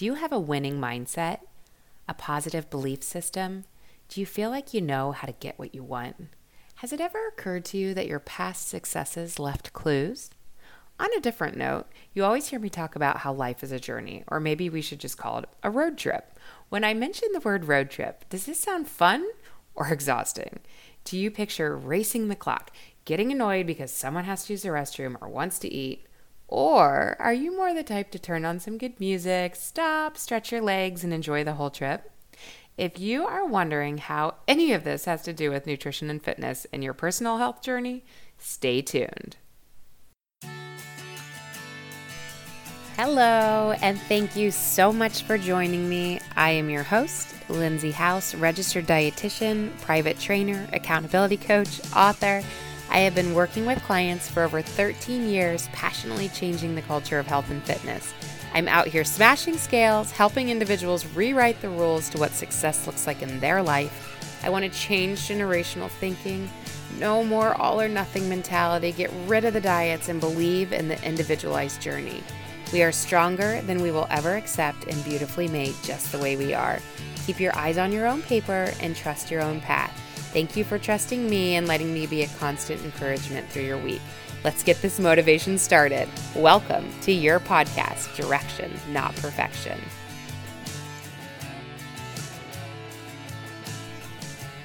Do you have a winning mindset? A positive belief system? Do you feel like you know how to get what you want? Has it ever occurred to you that your past successes left clues? On a different note, you always hear me talk about how life is a journey, or maybe we should just call it a road trip. When I mention the word road trip, does this sound fun or exhausting? Do you picture racing the clock, getting annoyed because someone has to use the restroom or wants to eat? Or are you more the type to turn on some good music, stop, stretch your legs, and enjoy the whole trip? If you are wondering how any of this has to do with nutrition and fitness in your personal health journey, stay tuned. Hello, and thank you so much for joining me. I am your host, Lindsay House, registered dietitian, private trainer, accountability coach, author. I have been working with clients for over 13 years, passionately changing the culture of health and fitness. I'm out here smashing scales, helping individuals rewrite the rules to what success looks like in their life. I want to change generational thinking. No more all or nothing mentality. Get rid of the diets and believe in the individualized journey. We are stronger than we will ever accept and beautifully made just the way we are. Keep your eyes on your own paper and trust your own path. Thank you for trusting me and letting me be a constant encouragement through your week. Let's get this motivation started. Welcome to your podcast, Direction, Not Perfection.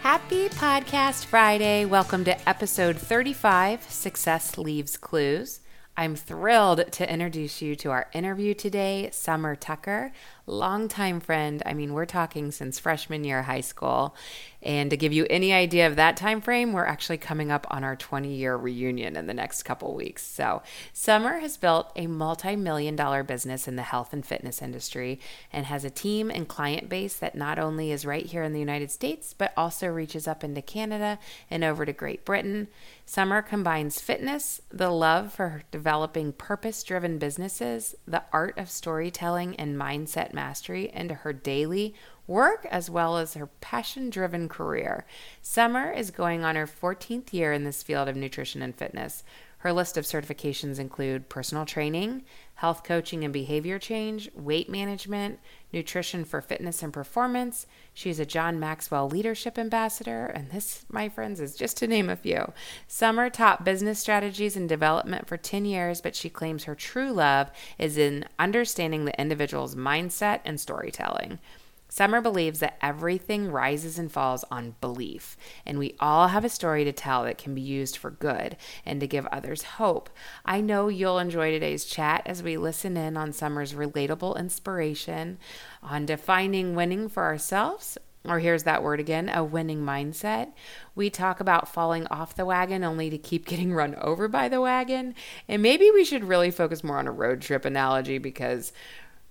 Happy Podcast Friday. Welcome to episode 35 Success Leaves Clues. I'm thrilled to introduce you to our interview today, Summer Tucker, longtime friend. I mean, we're talking since freshman year of high school. And to give you any idea of that time frame, we're actually coming up on our 20 year reunion in the next couple weeks. So, Summer has built a multi million dollar business in the health and fitness industry and has a team and client base that not only is right here in the United States, but also reaches up into Canada and over to Great Britain. Summer combines fitness, the love for developing purpose driven businesses, the art of storytelling, and mindset mastery into her daily work as well as her passion driven career. Summer is going on her 14th year in this field of nutrition and fitness. Her list of certifications include personal training, health coaching and behavior change, weight management, nutrition for fitness and performance. She's a John Maxwell Leadership Ambassador, and this, my friends, is just to name a few. Summer taught business strategies and development for 10 years, but she claims her true love is in understanding the individual's mindset and storytelling. Summer believes that everything rises and falls on belief, and we all have a story to tell that can be used for good and to give others hope. I know you'll enjoy today's chat as we listen in on Summer's relatable inspiration on defining winning for ourselves. Or here's that word again a winning mindset. We talk about falling off the wagon only to keep getting run over by the wagon. And maybe we should really focus more on a road trip analogy because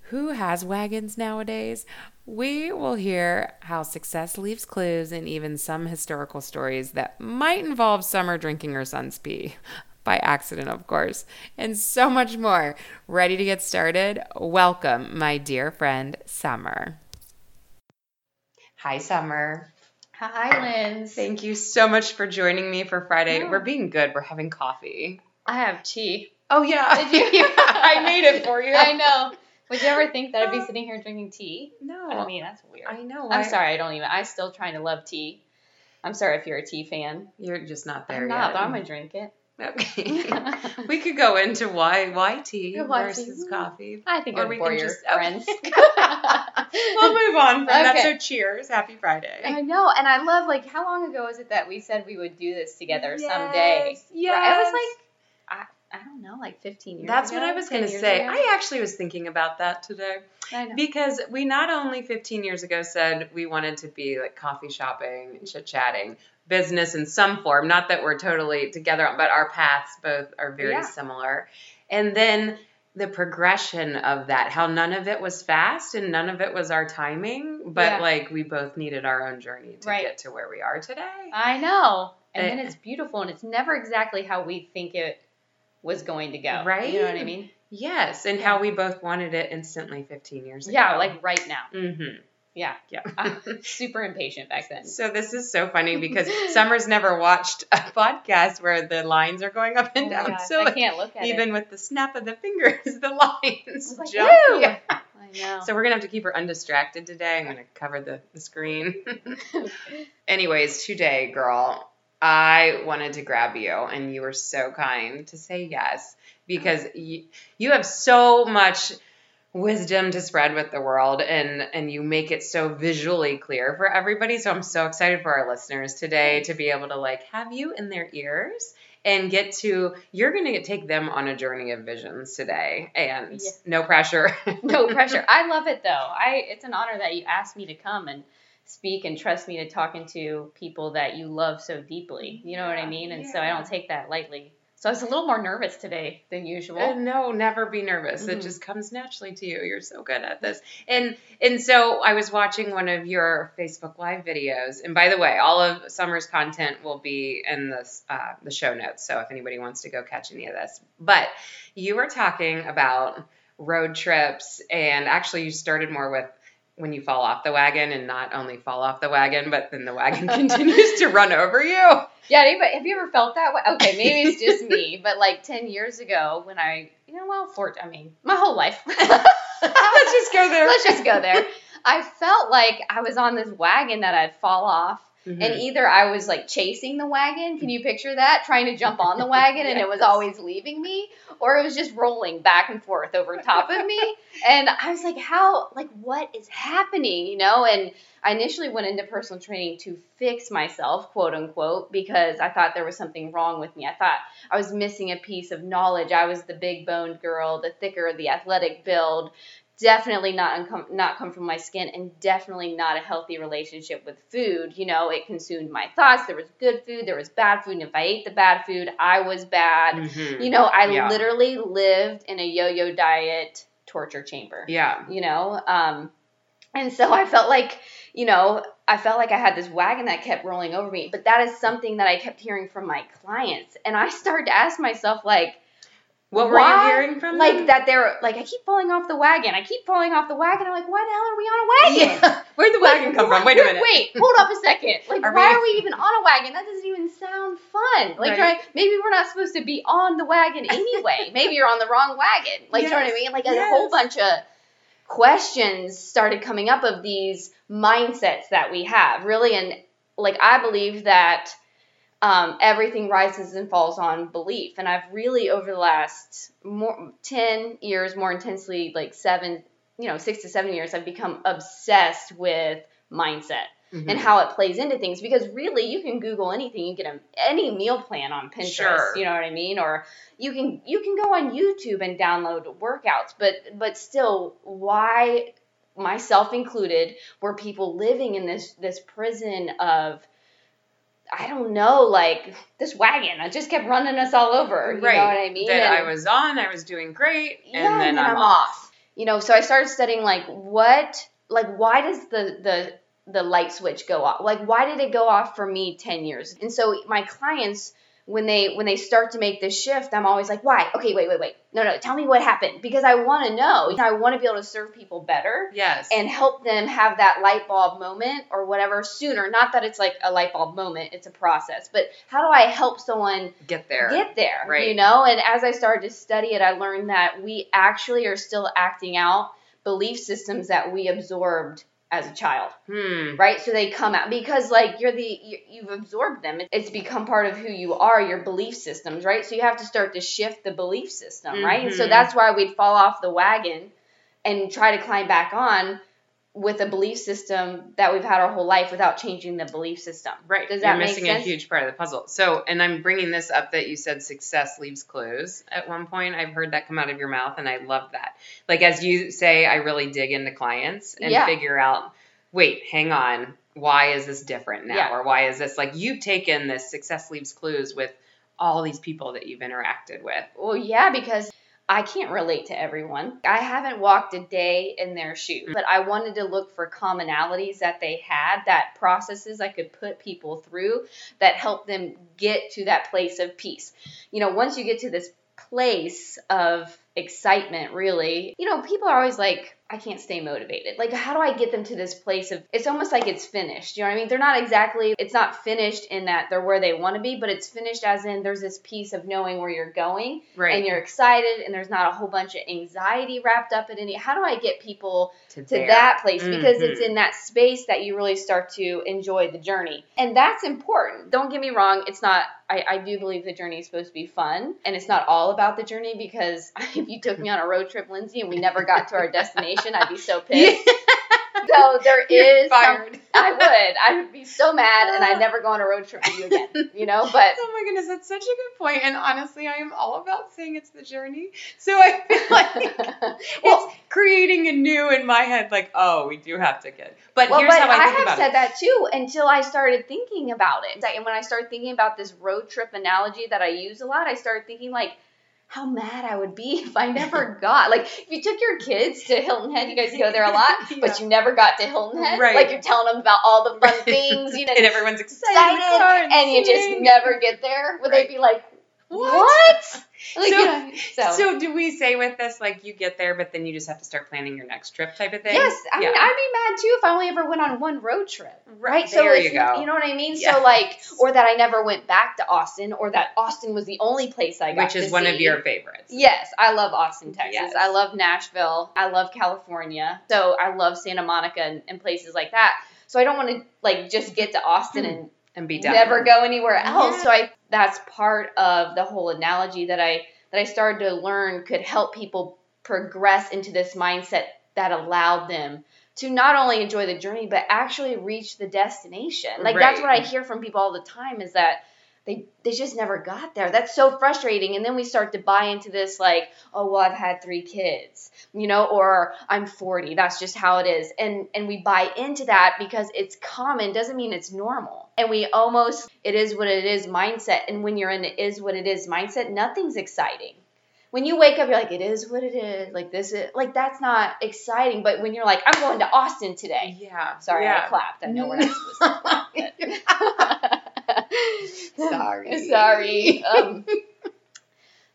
who has wagons nowadays? We will hear how success leaves clues and even some historical stories that might involve Summer drinking or son's pee. By accident, of course, and so much more. Ready to get started? Welcome, my dear friend, Summer. Hi, Summer. Hi, Linz. Thank you so much for joining me for Friday. Yeah. We're being good. We're having coffee. I have tea. Oh, yeah. Did you? I made it for you. I know. Would you ever think that I'd be um, sitting here drinking tea? No. I mean, that's weird. I know. I'm I- sorry, I don't even. I'm still trying to love tea. I'm sorry if you're a tea fan. You're just not there I'm not, yet. but I'm gonna drink it. Okay. we could go into why why tea Why versus tea? coffee. I think Or we bore can your just- friends. we'll move on from that. So cheers. Happy Friday. I know, and I love like how long ago is it that we said we would do this together someday? Yes. Right, It was like I, don't know, like 15 years. That's ago, what I was going to say. ago? I actually was thinking about that today I know. because we not only 15 years ago said we wanted to be like coffee shopping, chit chatting, business in some form. Not that we're totally together, but our paths both are very Yeah. similar. And then the progression of that, how none of it was fast and none of it was our timing, but Yeah. like we both needed our own journey to Right. get to where we are today. I know. And Eh. then it's beautiful and it's never exactly how we think it was going to go. Right? You know what I mean? Yes, and how we both wanted it instantly 15 years ago. Yeah, like right now. Mm-hmm. Yeah. Yeah. I'm super impatient back then. So this is so funny because Summer's never watched a podcast where the lines are going up and Oh down. gosh, so I can't look at it. even it. with the snap of the fingers, the lines like, jump. Yeah. I know. So we're gonna have to keep her undistracted today. I'm gonna cover the, the screen. Anyways, today, girl, I wanted to grab you, and you were so kind to say yes because uh-huh. you, you have so much wisdom to spread with the world and and you make it so visually clear for everybody so i'm so excited for our listeners today to be able to like have you in their ears and get to you're going to take them on a journey of visions today and Yeah. no pressure no pressure. I love it though. I it's an honor that you asked me to come and speak and trust me to talking to people that you love so deeply. You know what I mean? And so I don't take that lightly. So I was a little more nervous today than usual. And no, never be nervous. It Mhm. just comes naturally to you. You're so good at this. And and so I was watching one of your Facebook Live videos. And by the way, all of Summer's content will be in this uh, the show notes. So if anybody wants to go catch any of this, but you were talking about road trips, and actually you started more with when you fall off the wagon and not only fall off the wagon, but then the wagon continues to run over you. Yeah, anybody, have you ever felt that way? Okay, maybe it's just me, but like 10 years ago when I, you know, well, for, I mean, my whole life. Let's just go there. Let's just go there. I felt like I was on this wagon that I'd fall off. Mhm. And either I was like chasing the wagon, can you picture that? Trying to jump on the wagon and it was always leaving me, or it was just rolling back and forth over top of me. And I was like, how, like, what is happening, you know? And I initially went into personal training to fix myself, quote unquote, because I thought there was something wrong with me. I thought I was missing a piece of knowledge. I was the big boned girl, the thicker, the athletic build, definitely not uncom- not come from my skin and definitely not a healthy relationship with food you know it consumed my thoughts there was good food there was bad food and if i ate the bad food i was bad Mhm. you know i Yeah. literally lived in a yo-yo diet torture chamber Yeah. you know um and so i felt like you know i felt like i had this wagon that kept rolling over me but that is something that i kept hearing from my clients and i started to ask myself like What were why- you hearing from like them? that they're like i keep falling off the wagon i keep falling off the wagon i'm like why the hell are we on a wagon Yeah. Where'd the wagon come from? Wait a minute. Wait, hold up a second. Like, Are why we- are we even on a wagon? That doesn't even sound fun. Like, Right. maybe we're not supposed to be on the wagon anyway. maybe you're on the wrong wagon. Like, you know what I mean? Like, a whole bunch of questions started coming up of these mindsets that we have, really. And, like, I believe that um, everything rises and falls on belief. And I've really, over the last more, 10 years, more intensely, like seven, you know, six to seven years, I've become obsessed with mindset Mhm. and how it plays into things because really you can google anything you get a, any meal plan on pinterest Sure. you know what i mean or you can you can go on youtube and download workouts but but still why myself included were people living in this this prison of I don't know, like this wagon. I just kept running us all over. You right. know what I mean? That And- I was on, I was doing great, yeah, and then I'm, off. You know, so I started studying like what, like why does the the the light switch go off? Like why did it go off for me ten years? And so my clients, when they when they start to make this shift, I'm always like, why? Okay, wait, wait, wait. No, no, tell me what happened because I want to know. I want to be able to serve people better Yes. and help them have that light bulb moment or whatever sooner. Not that it's like a light bulb moment; it's a process. But how do I help someone? get there. get there Right. you know and as i started to study it i learned that we actually are still acting out belief systems that we absorbed as a child. Hmm. right? So they come out because like you're the you, you've absorbed them. It's become part of who you are your belief systems right? So you have to start to shift the belief system right? And so Mhm. that's why we'd fall off the wagon and try to climb back on with a belief system that we've had our whole life without changing the belief system Right. Does You're that make missing sense? a huge part of the puzzle. So, and I'm bringing this up that you said success leaves clues at one point. I've heard that come out of your mouth, and I love that. Like as you say, I really dig into clients and Yeah. figure out. Wait, hang on. Why is this different now, Yeah. or why is this like you've taken this success leaves clues with all these people that you've interacted with? Well, yeah, because I can't relate to everyone. I haven't walked a day in their shoes, but I wanted to look for commonalities that they had, that processes I could put people through that help them get to that place of peace. You know, once you get to this place of excitement really you know people are always like i can't stay motivated like how do i get them to this place of it's almost like it's finished you know what i mean they're not exactly it's not finished in that they're where they want to be but it's finished as in there's this piece of knowing where you're going Right. and you're excited and there's not a whole bunch of anxiety wrapped up in any how do i get people to, to that place because it's Mhm. in that space that you really start to enjoy the journey. And that's important. Don't get me wrong, it's not I, I do believe the journey is supposed to be fun and it's not all about the journey because if you took me on a road trip, Lindsay, and we never got to our destination, I'd be so pissed. So there is some- I would. I would be so mad and I'd never go on a road trip with you again. You know, but Oh my goodness, that's such a good point. And honestly, I am all about saying it's the journey. So I feel like Well- it's creating a new in my head, like, oh, we do have to get. But well, here's but how I I, have said it. that too until I started thinking about it. And when I started thinking about this road trip analogy that I use a lot, I started thinking like, how mad I would be if I never got like if you took your kids to Hilton Head, you guys go there a lot, but you never got to Hilton Head. Right. Like you're telling them about all the fun things, you know, and everyone's excited, in the car excited, and you just never get there. Would Right. they be like, What? what? Like, So- know, so, So do we say with this like you get there, but then you just have to start planning your next trip type of thing? yes, I yeah. mean I'd be mad too if I only ever went on one road trip. right. So There it's, you go. You know what I mean? Yes. So like, or that I never went back to Austin, or that Austin was the only place I got Which is one of your favorites. Yes, I love Austin, Texas. Yes. I love Nashville. I love California. So I love Santa Monica and, and places like that. So I don't want to like just get to Austin hmm. and And be done. never go anywhere else. Yeah. So I that's part of the whole analogy that I that I started to learn could help people progress into this mindset that allowed them to not only enjoy the journey but actually reach the destination. Like that's what I hear from people all the time is that they they just never got there. That's so frustrating. And then we start to buy into this like, oh well, I've had three kids, you know, or I'm 40. That's just how it is. And and we buy into that because it's common doesn't mean it's normal. And we almost it is what it is mindset. And when you're in the is what it is mindset, nothing's exciting. When you wake up, you're like, it is what it is. Like this is like that's not exciting. But when you're like, I'm going to Austin today. Yeah. Sorry, yeah. I clapped. I know we're not supposed to clap. Sorry. Sorry. Um,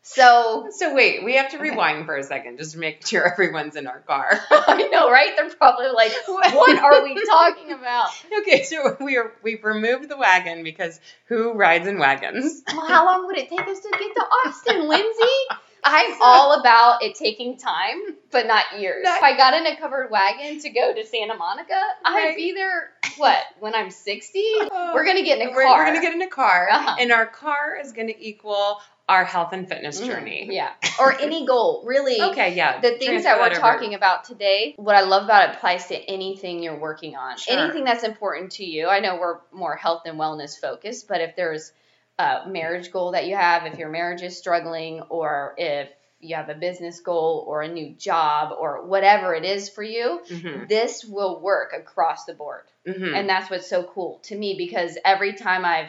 so So wait, we have to rewind for a second just to make sure everyone's in our car. I know, right? They're probably like, "What are we talking about?" okay, so we are we've removed the wagon because who rides in wagons? Well, how long would it take us to get to Austin, Lindsay? I'm all about it taking time, but not years. Not- if I got in a covered wagon to go to Santa Monica, Right. I'd be there. What when I'm 60? We're gonna get in a We're, car. we're gonna get in a car, Uh-huh. and our car is gonna equal our health and fitness Mm, journey. yeah, or any goal, really. Okay, yeah. the things that we're talking about today, what I love about it applies to anything you're working on. Sure. Anything that's important to you. I know we're more health and wellness focused, but if there's a marriage goal that you have, if your marriage is struggling, or if you have a business goal or a new job or whatever it is for you, hmm this will work across the board. hmm And that's what's so cool to me because every time I've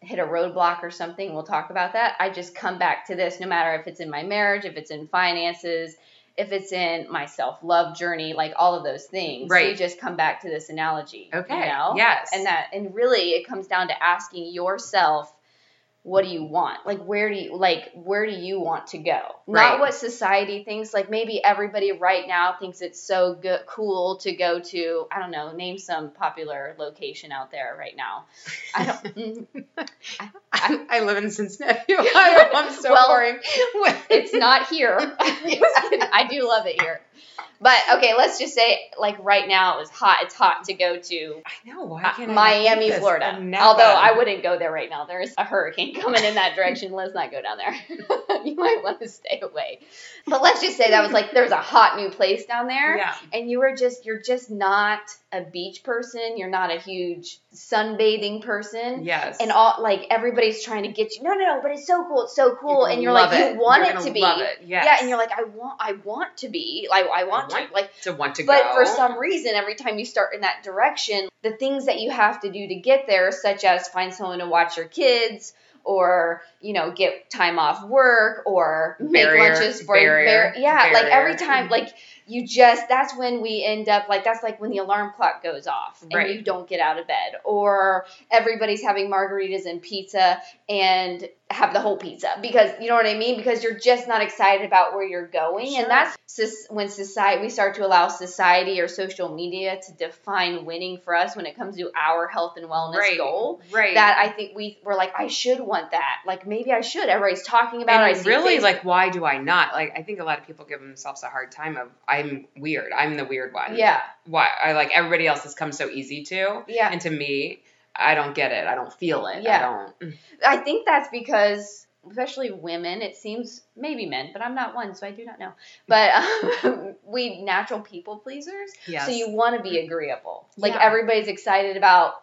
hit a roadblock or something, we'll talk about that. I just come back to this no matter if it's in my marriage, if it's in finances, if it's in my self love journey, like all of those things. Right. You just come back to this analogy. Okay. You know? Yes. And that, and really it comes down to asking yourself, what do you want? Like where do you like where do you want to go? Right. Not what society thinks. Like maybe everybody right now thinks it's so good cool to go to, I don't know, name some popular location out there right now. I don't mm, I, I live in Cincinnati, I'm so Well, boring. it's not here. I do love it here. But okay, let's just say like right now it was hot. It's hot to go to I know why uh, can't I Miami? Florida. Although I wouldn't go there right now. There's a hurricane coming in that direction. Let's not go down there. you might want to stay away. But let's just say that was like there's a hot new place down there. Yeah. And you were just you're just not a beach person. You're not a huge sunbathing person. Yes. And all like everybody's trying to get you. No, no, no. But it's so cool. It's so cool. You and you're like it. you want You're it gonna be. love it. Yes. Yeah. And you're like I want I want to be like I want, want to like to want to but go. But for some reason, every time you start in that direction, the things that you have to do to get there, such as find someone to watch your kids, or you know, get time off work, or Barrier, make lunches for barrier, bar- yeah, like every time, like you just that's when we end up like that's like when the alarm clock goes off and Right. you don't get out of bed or everybody's having margaritas and pizza and have the whole pizza because you know what I mean because you're just not excited about where you're going Sure. and that's when society we start to allow society or social media to define winning for us when it comes to our health and wellness right. goal Right. that I think we were like I should want that like maybe I should everybody's talking about it I really, like, why do I not? Like, I think a lot of people give themselves a hard time of, I'm weird. I'm the weird one. yeah Why? I like everybody else has come so easy to. yeah And to me, I don't get it. I don't feel it. Yeah. I don't. I think that's because, especially women, it seems maybe men, but I'm not one, so I do not know. But um, we natural people pleasers, Yes. so you want to be agreeable. Like Yeah. everybody's excited about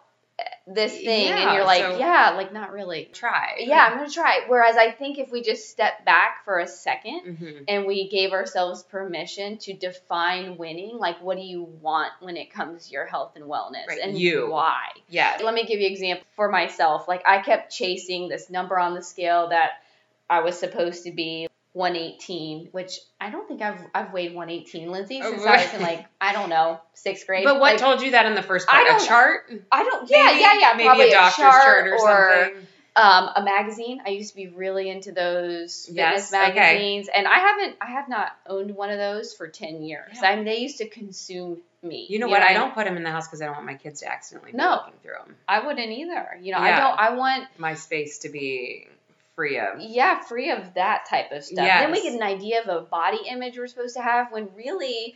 this thing, and you're like, so- yeah, like not really. try. Yeah, I'm gonna try. Whereas I think if we just step back for a 2nd hmm and we gave ourselves permission to define winning, like what do you want when it comes to your health and wellness, Right, and you. why? Yeah. Let me give you an example for myself. Like I kept chasing this number on the scale that I was supposed to be 118, which I don't think I've I've weighed 118, Lindsay, Oh, since. I was in like I don't know sixth grade. But what Like, told you that in the first I place? don't- A chart? I don't. Yeah, Maybe? yeah, yeah. Maybe a doctor's chart, chart or, something. um, a magazine. I used to be really into those Yes, fitness okay. magazines, and I haven't. I have not owned one of those for 10 years. Yeah. I mean, they used to consume me. You know what? I don't put them in the house because I don't want my kids to accidentally be No. looking through them. I wouldn't either. You know, I don't. I want My space to be free of. yeah, free of that type of stuff. Then we get an idea of a body image we're supposed to have when really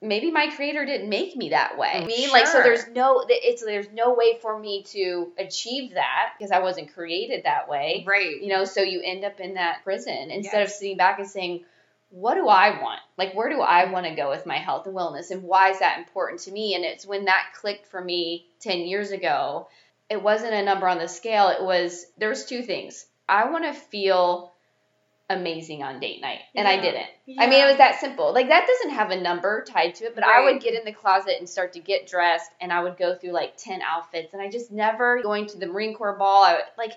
maybe my creator didn't make me that way. Mm, I mean, like so there's no it's there's no way for me to achieve that because I wasn't created that way. Right. You know, so you end up in that prison instead of sitting back and saying what do I want? Like, where do I want to go with my health and wellness? And why is that important to me? And it's when that clicked for me 10 years ago. It wasn't a number on the scale. It was, there was two things. I want to feel amazing on date night. And I didn't. I mean, it was that simple. Like, that doesn't have a number tied to it, but I would get in the closet and start to get dressed, and I would go through like 10 outfits. And I just never going to the Marine Corps ball. I would, like,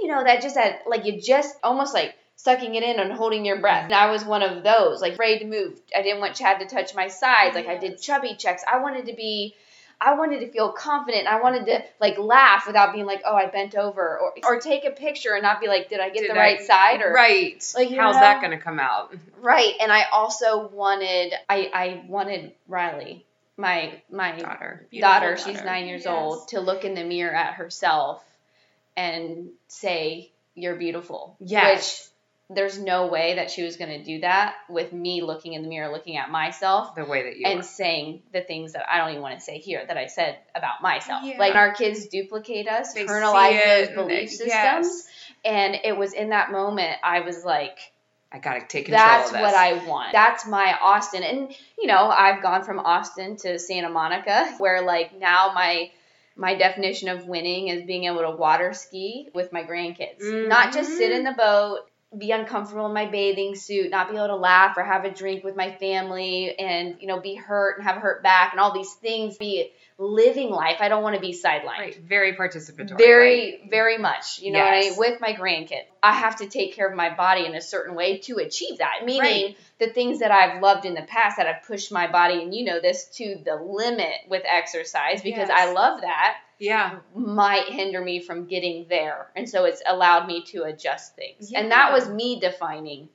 you know, that just had, like, you just almost like, sucking it in and holding your breath. And I was one of those, like afraid to move. I didn't want Chad to touch my sides. Like I did chubby checks. I wanted to be I wanted to feel confident. I wanted to like laugh without being like, oh, I bent over, or or take a picture and not be like, did I get Did the I- right side or right. Like, How's know? that going to come out? right? And I also wanted I I wanted Riley, my my Daughter. daughter, Beautiful she's nine years Yes. old, to look in the mirror at herself and say, "You're beautiful." Yes. Which there's no way that she was going to do that with me looking in the mirror, looking at myself. The way that you And are. saying the things that I don't even want to say here that I said about myself. Yeah. Like our kids duplicate us, They internalize those belief and- systems. yes. And it was in that moment I was like, I got to take control that's of this. what I want. That's my Austin. And you know, I've gone from Austin to Santa Monica where like now my my definition of winning is being able to water ski with my grandkids. Not just sit in mm-hmm. the boat, be uncomfortable in my bathing suit, not be able to laugh or have a drink with my family and, you know, be hurt and have a hurt back and all these things be living life. I don't want to be sidelined Right. Very participatory. very like- very much you know what I mean? with my grandkids, i have to take care of my body in a certain way to achieve that meaning Right. the things that i've loved in the past that i've pushed my body and you know this to the limit with exercise because Yes. i love that yeah. might hinder me from getting there and so it's allowed me to adjust things and that was me defining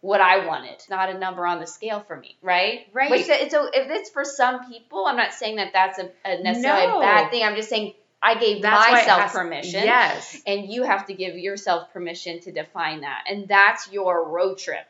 what I wanted, not a number on the scale for me, right? Right. Which it's a, if it's for some people, I'm not saying that that's a, a necessarily No. bad thing. I'm just saying I gave That's myself has- permission. Yes. And you have to give yourself permission to define that. And that's your road trip.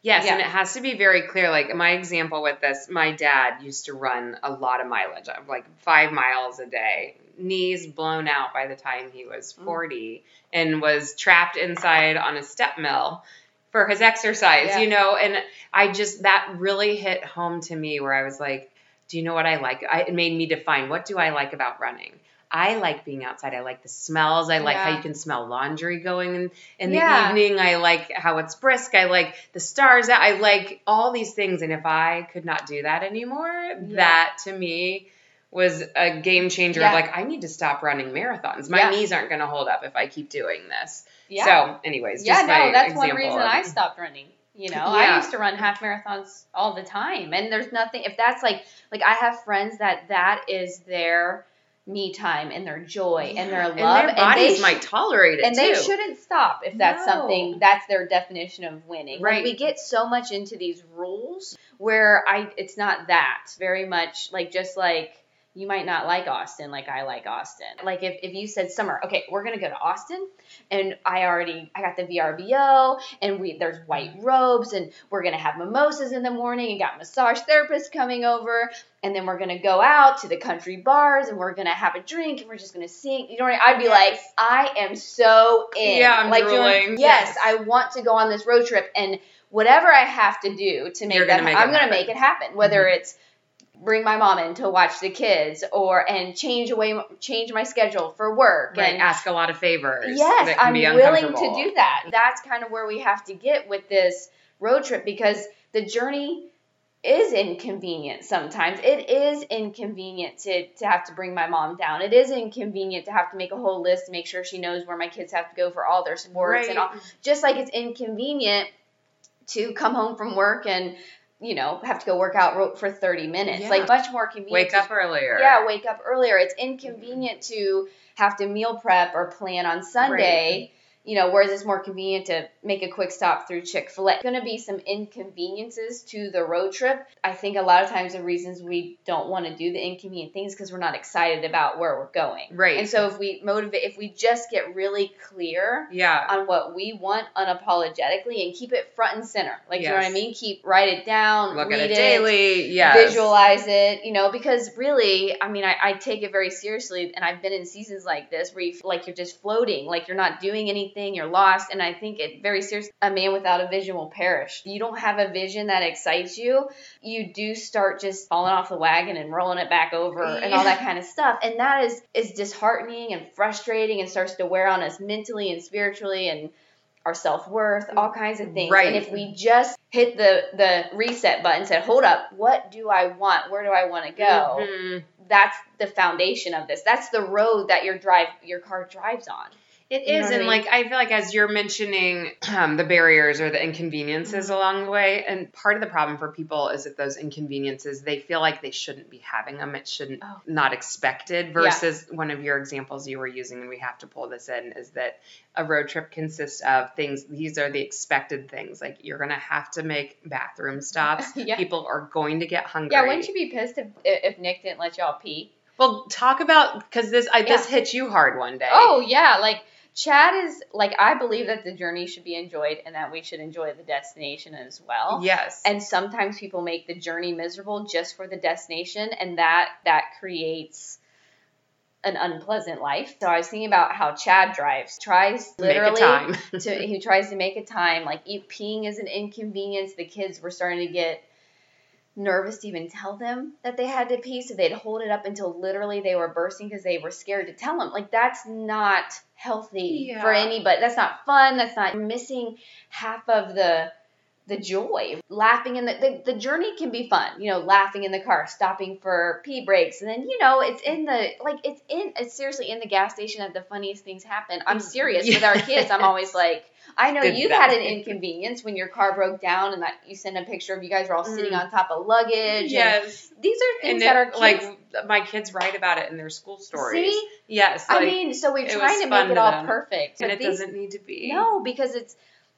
Yes, and it has to be very clear. Like my example with this, my dad used to run a lot of mileage, like five miles a day, knees blown out by the time he was Mm. 40, and was trapped inside on a step mill for his exercise, Yeah. you know? And I just, that really hit home to me where I was like, do you know what I like? I, it made me define what do I like about running? I like being outside. I like the smells. I like how you can smell laundry going in, in Yeah. the evening. I like how it's brisk. I like the stars. I like all these things. And if I could not do that anymore, that to me was a game changer Yeah. of like, I need to stop running marathons. My Yeah. knees aren't going to hold up if I keep doing this. Yeah. So, anyways, yeah, just no, that's one reason of- I stopped running. You know, I used to run half marathons all the time, and there's nothing. If that's like, like I have friends that that is their me time and their joy and their love, and their and bodies they might tolerate it and too. they shouldn't stop if that's No. something that's their definition of winning. Like, Right. we get so much into these rules where I it's not that very much like just like you might not like Austin like I like Austin. Like if, if you said summer, okay, we're gonna go to Austin and I already I got the VRBO and we there's white robes and we're gonna have mimosas in the morning and got massage therapists coming over and then we're gonna go out to the country bars and we're gonna have a drink and we're just gonna sing. You know what I mean? I'd be like, I am so in. Yeah, I'm like drooling. yes, Yes. I want to go on this road trip and whatever I have to do to make You're that gonna make I'm gonna happen. make it happen. Whether mm-hmm. it's bring my mom in to watch the kids or and change away change my schedule for work right, and ask a lot of favors. Yes, that can I'm willing to do that. That's kind of where we have to get with this road trip because the journey is inconvenient sometimes. It is inconvenient to, to have to bring my mom down. It is inconvenient to have to make a whole list to make sure she knows where my kids have to go for all their sports and all Just like it's inconvenient to come home from work and you know have to go work out for 30 minutes. Yeah. Like much more convenient. Wake to up earlier. yeah, wake up earlier. It's inconvenient mm-hmm. to have to meal prep or plan on Sunday. You know, whereas it's more convenient to make a quick stop through Chick fil A. It's Going to be some inconveniences to the road trip. I think a lot of times the reasons we don't want to do the inconvenient things because we're not excited about where we're going. Right. And so if we motivate, if we just get really clear Yeah. on what we want unapologetically and keep it front and center, like you know what I mean, keep write it down, Look read at it it daily. yeah. visualize it, you know, because really, I mean, I, I take it very seriously, and I've been in seasons like this where you like you're just floating, like you're not doing anything, you're lost, and I think it very seriously. A man without a vision will perish. You don't have a vision that excites you, you do start just falling off the wagon and rolling it back over and all that kind of stuff, and that is is disheartening and frustrating and starts to wear on us mentally and spiritually and our self-worth all kinds of things Right. and if we just hit the the reset button said hold up what do i want where do i want to go Mhm. that's the foundation of this that's the road that your drive your car drives on It You is, what I and mean? like I feel like as you're mentioning um, the barriers or the inconveniences Mm-hmm. along the way, and part of the problem for people is that those inconveniences they feel like they shouldn't be having them. It shouldn't Oh. not expected. Versus one of your examples you were using, and we have to pull this in, is that a road trip consists of things. These are the expected things. Like you're gonna have to make bathroom stops. Yeah. People are going to get hungry. yeah wouldn't you be pissed if if nick didn't let y'all pee Well, talk about because this I, this hit you hard one day. oh yeah like chad is like i believe that the journey should be enjoyed and that we should enjoy the destination as well. Yes. and sometimes people make the journey miserable just for the destination and that that creates an unpleasant life. So i was thinking about how chad drives. Tries Make a literally time. to he tries to make a time. Like eat, peeing is an inconvenience. The kids were starting to get nervous to even tell them that they had to pee so they'd hold it up until literally they were bursting because they were scared to tell them like that's not healthy for anybody. That's not fun. That's not missing half of the the joy. Laughing in the, the the journey can be fun you know laughing in the car stopping for pee breaks and then you know it's in the like it's in it's seriously in the gas station that the funniest things happen. I'm mm, serious. with our kids i'm always like i know you've that. had an inconvenience when your car broke down and that you send a picture of you guys were all sitting Mm. on top of luggage and yes. these are things and that it- are kids like my kids write about it in their school stories. see Yes, i mean so we're trying to make it all them. perfect and it these- doesn't need to be. no, because it's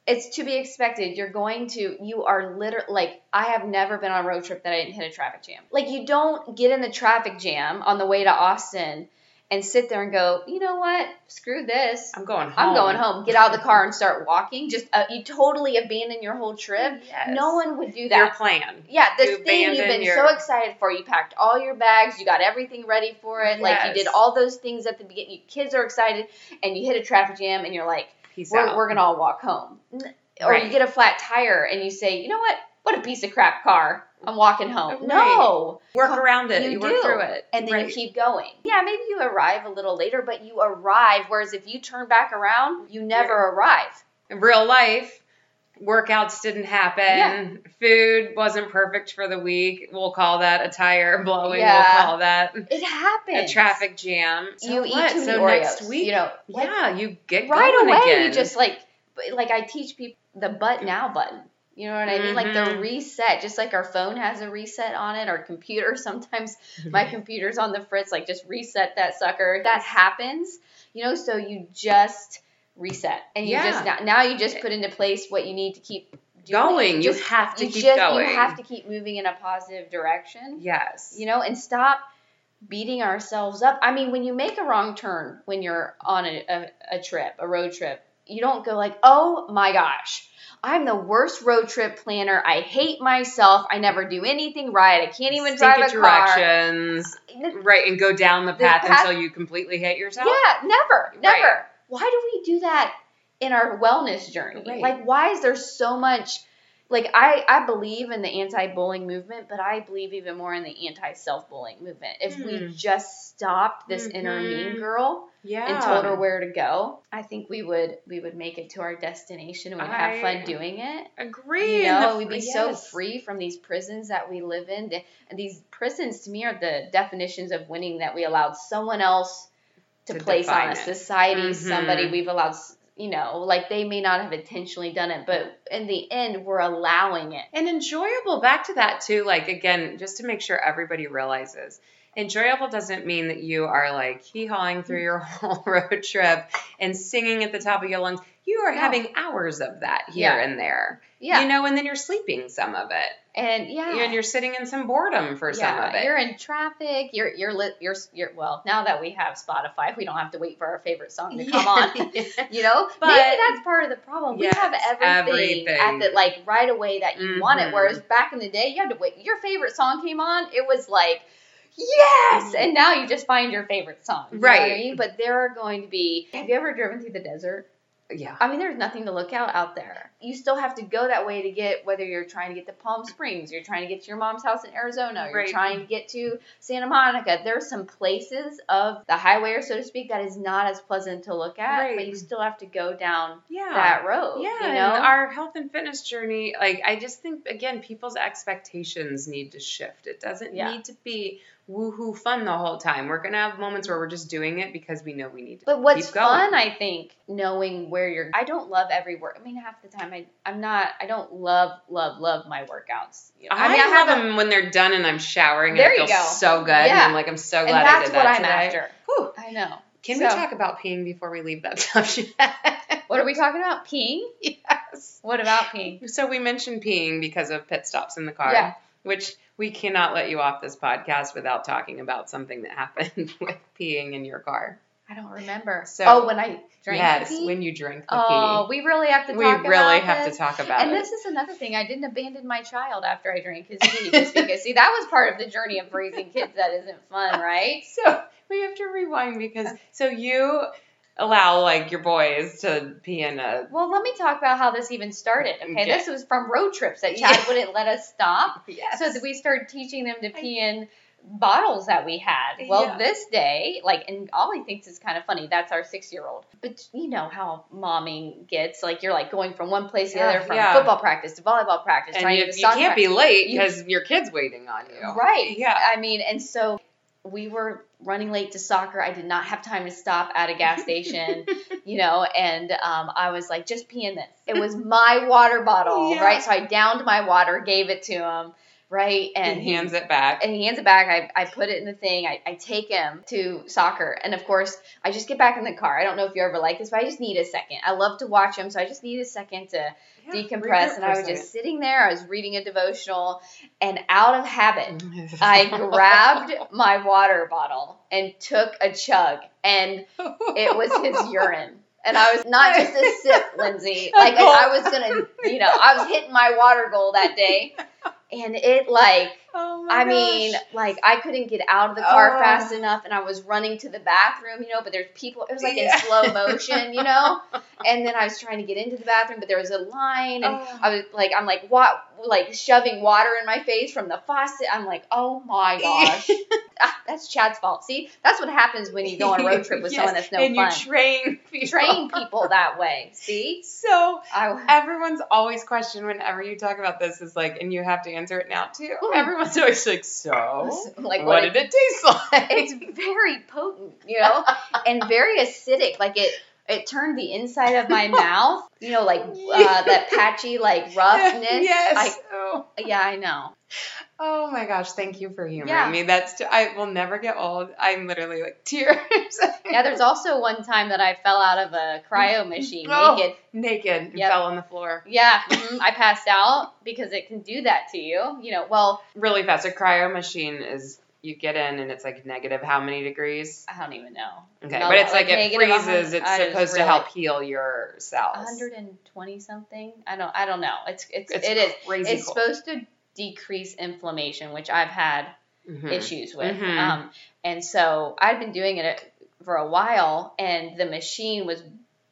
it's to be expected. You're going to you are literally like I have never been on a road trip that I didn't hit a traffic jam. Like you don't get in the traffic jam on the way to Austin and sit there and go, you know what? Screw this. I'm going home. I'm going home. Get out of the car and start walking. Just uh, you totally abandon your whole trip. Yes. No one would do that. Your plan. Yeah, this You thing you've been your- so excited for. You packed all your bags. You got everything ready for it. Like you did all those things at the beginning. You kids are excited, and you hit a traffic jam, and you're like, Peace we're, out. we're gonna all walk home. Or you get a flat tire and you say, you know what? What a piece of crap car. I'm walking home. Right. No. work around it. you You, work do. through it. And then Right. you keep going. Yeah, maybe you arrive a little later, but you arrive. Whereas if you turn back around, you never arrive. in real life, workouts didn't happen. Yeah. Food wasn't perfect for the week. We'll call that a tire blowing. Yeah. We'll call that It happens. a traffic jam. So you what? eat too many so Oreos. next week, you know, like, yeah, you get right away. again. You just like, like I teach people the but mm. now button. You know what I mean? Like the Mhm. reset, just like our phone has a reset on it, our computer sometimes my computer's on the fritz, like just reset that sucker. That happens, you know, so you just reset. And you Yeah. just now, now you just put into place what you need to keep doing. Going. You Just- have to you keep just, going. You have to keep moving in a positive direction. Yes. You know, and stop beating ourselves up. I mean, when you make a wrong turn when you're on a, a, a trip, a road trip, you don't go like, oh my gosh, I'm the worst road trip planner. I hate myself. I never do anything right. I can't even drive a Stinky car. directions. Right, and go down the The path, path- until you completely hate yourself. Yeah, never, never. Right. Why do we do that in our wellness journey? Right. Like, why is there so much? Like, I I believe in the anti-bullying movement, but I believe even more in the anti-self-bullying movement. If we Hmm. just stopped this inner mean girl Yeah. and told her where to go, I think we would we would make it to our destination and we'd have fun doing it. Agree. You know, we'd be so free from these prisons that we live in. And these prisons, to me, are the definitions of winning that we allowed someone else to, To place on us. Society, somebody Mhm. we've allowed, you know, like they may not have intentionally done it, but in the end, we're allowing it. And enjoyable, back to that too, like again, just to make sure everybody realizes. Enjoyable doesn't mean that you are like hee hawing through mm. your whole road trip and singing at the top of your lungs. You are No. having hours of that here Yeah. and there. Yeah. You know, and then you're sleeping some of it. and yeah. And you're sitting in some boredom for some of it. You're in traffic. You're you're lit. You're you're well. Now that we have Spotify, we don't have to wait for our favorite song to come on. You know, But- maybe that's part of the problem. We have everything, everything. at the like right away that you want it. Mm-hmm. Whereas back in the day, you had to wait. Your favorite song came on, it was like, yes, mm-hmm. and now you just find your favorite song. Know I Right. mean? But there are going to be. Have you ever driven through the desert? yeah. I mean, there's nothing to look out out there. You still have to go that way to get whether you're trying to get to Palm Springs, you're trying to get to your mom's house in Arizona, you're Right. trying to get to Santa Monica. There's some places of the highway, or so to speak, that is not as pleasant to look at, Right. but you still have to go down Yeah. that road. Yeah, you know. and our health and fitness journey, like I just think again, people's expectations need to shift. It doesn't Yeah. need to be woohoo fun the whole time. We're gonna have moments where we're just doing it because we know we need to. But what's fun, I think, knowing where you're. I don't love every work. I mean, half the time, I I'm not. I don't love love love my workouts. You know, I, mean, I love have a- them when they're done and I'm showering There and you it feels go. so good. And Yeah. I'm like, I'm so glad I that's did what that I'm today. after. Whew. I know. Can So- we talk about peeing before we leave that subject? What are we talking about? Peeing? yes. What about peeing? So we mentioned peeing because of pit stops in the car. Yeah. Which we cannot let you off this podcast without talking about something that happened with peeing in your car. I don't remember. So- oh, when I drank yes, the pee? when you drink the oh, pee. Oh, we really have to Talk We talk really about have this. to talk about it. And it. this is another thing. I didn't abandon my child after I drank his pee, just because. See, that was part of the journey of raising kids that isn't fun, right? so we have to rewind because so you allow like your boys to pee in a Well, let me talk about how this even started. Okay, Okay. this was from road trips that Chad Yeah. wouldn't let us stop, yes. so that we started teaching them to pee in bottles that we had. Well, Yeah. this day, like, and Ollie thinks it's kind of funny. That's our six-year-old. But you know how momming gets. Like, you're like going from one place to the other, from yeah. football practice to volleyball practice, and trying you, to get to you can't be late because your kid's waiting on you. Right. Yeah. I mean, and so we were running late to soccer. I did not have time to stop at a gas station, you know, and um, I was like, just pee in this. It was my water bottle, Yeah. right? So I downed my water, gave it to him, right? And he hands it back. and he hands it back. I, I put it in the thing. I, I take him to soccer. And of course, I just get back in the car. I don't know if you're ever like this, but I just need a second. I love to watch him, so I just need a second to Yeah, decompress. And I was just sitting there. I was reading a devotional, and out of habit. I grabbed my water bottle and took a chug, and it was his urine. And I was not just a sip, Lindsay. Like. I was gonna, you know, I was hitting my water goal that day, and it like Oh I mean, like I couldn't get out of the car Oh. fast enough, and I was running to the bathroom, you know. But there's people; it was like Yeah. in slow motion, you know. And then I was trying to get into the bathroom, but there was a line, and Oh. I was like, I'm like, what? Like shoving water in my face from the faucet. I'm like, oh my gosh, ah, that's Chad's fault. See, that's what happens when you go on a road trip with Yes, someone that's no and fun. you train people. Train people that way. See, So I everyone's always question whenever you talk about this is like, and you have to answer it now too. Hmm. Everyone's always like, so like what it- did it taste like? it's very potent, you know, and very acidic. Like it, it turned the inside of my mouth, you know, like uh, that patchy, like roughness. yes. I, oh. yeah, I know. Oh my gosh, thank you for humoring Yeah. me. That's t- I will never get old. I'm literally like tears. Yeah, there's also one time that I fell out of a cryo machine Oh. naked. naked and Yep. fell on the floor Yeah, mhm, I passed out because it can do that to you. You know, well, really fast. A cryo machine is you get in and it's like negative how many degrees? I don't even know. Okay, No, but it's like, it freezes. It's I supposed to help heal your cells. 120 something. I don't. I don't know. It's it's, It's it is. It's cool. supposed to decrease inflammation, which I've had Mhm. issues with. Mhm. Um, and so I'd been doing it for a while, and the machine was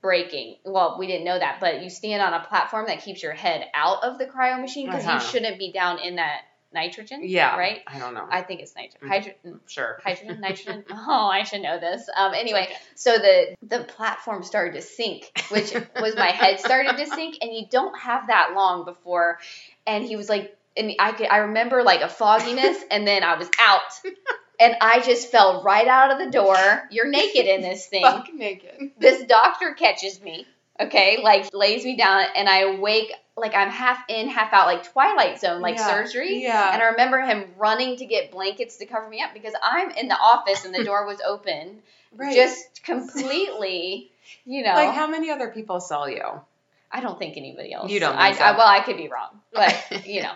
breaking. Well, we didn't know that, but you stand on a platform that keeps your head out of the cryo machine because Uh-huh. you shouldn't be down in that nitrogen. Yeah. Right. I don't know. I think it's nitrogen. Mhm. Hydrogen. sure. Hydrogen, nitrogen. Oh, I should know this. Um, anyway, okay. so the the platform started to sink, which was my head started to sink, and you don't have that long before. And he was like, and I could I remember like a fogginess, and then I was out, and I just fell right out of the door. You're naked in this thing. Fuck naked. This doctor catches me, okay, like lays me down, and I wake like I'm half in, half out, like Twilight Zone, like Yeah. surgery. Yeah. And I remember him running to get blankets to cover me up because I'm in the office and the door was open, right. just completely, you know. like how many other people saw you? I don't think anybody else. You don't I, so? I, well, I could be wrong, but you know.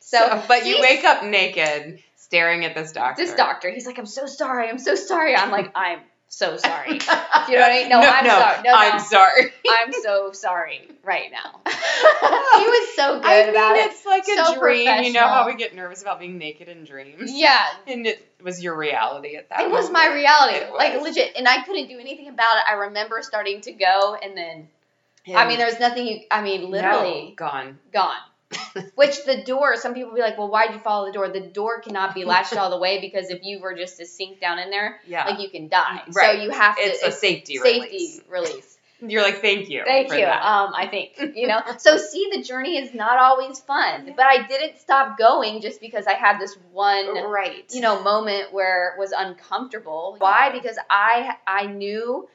So, but you wake up naked, staring at this doctor. This doctor, he's like, I'm so sorry. I'm so sorry. I'm like, I'm so sorry. You know what I mean? No, I'm sorry. No, no. I'm sorry. I'm so sorry right now. he was so good I mean, about it. it's like a dream. You know how we get nervous about being naked in dreams? Yeah, And it was your reality at that it was my reality, It like legit, and I couldn't do anything about it. I remember starting to go, and then I mean, there was nothing. You, I mean, no, literally gone. gone. Which the door, some people be like, well, why'd you follow the door? The door cannot be latched all the way because if you were just to sink down in there, Yeah. like you can die. Right. So you have to. it's a safety, safety release. release. You're like, thank you. Thank for you. that. Um, I think you know. So see, the journey is not always fun, but I didn't stop going just because I had this one right. you know moment where it was uncomfortable why because i i knew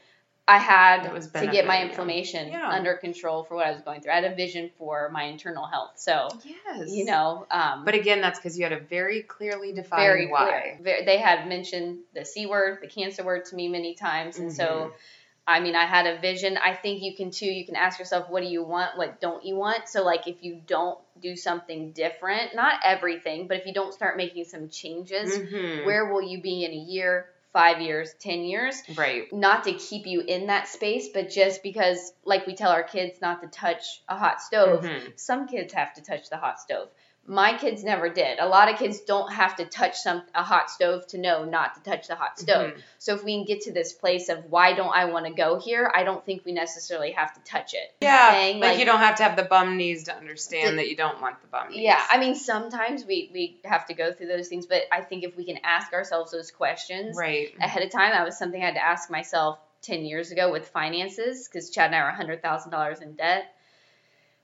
i had to get my inflammation Yeah. under control for what i was going through i had a vision for my internal health so yes. you know um But again, that's because you had a very clearly defined very why. clear they had mentioned the c word the cancer word to me many times and Mm-hmm. so I mean, I had a vision. I think you can too. You can ask yourself, what do you want? What don't you want? So, like, if you don't do something different, not everything, but if you don't start making some changes, Mhm. where will you be in a year, five years, ten years? Right. Not to keep you in that space, but just because, like we tell our kids not to touch a hot stove, Mhm. some kids have to touch the hot stove. My kids never did. A lot of kids don't have to touch some a hot stove to know not to touch the hot stove. Mhm. So if we can get to this place of why don't I want to go here, I don't think we necessarily have to touch it. Yeah. Saying, like, like- you don't have to have the bum knees to understand The- that you don't want the bum knees. Yeah, I mean sometimes we we have to go through those things, but I think if we can ask ourselves those questions right. ahead of time, that was something I had to ask myself 10 years ago with finances because Chad and I were $100,000 in debt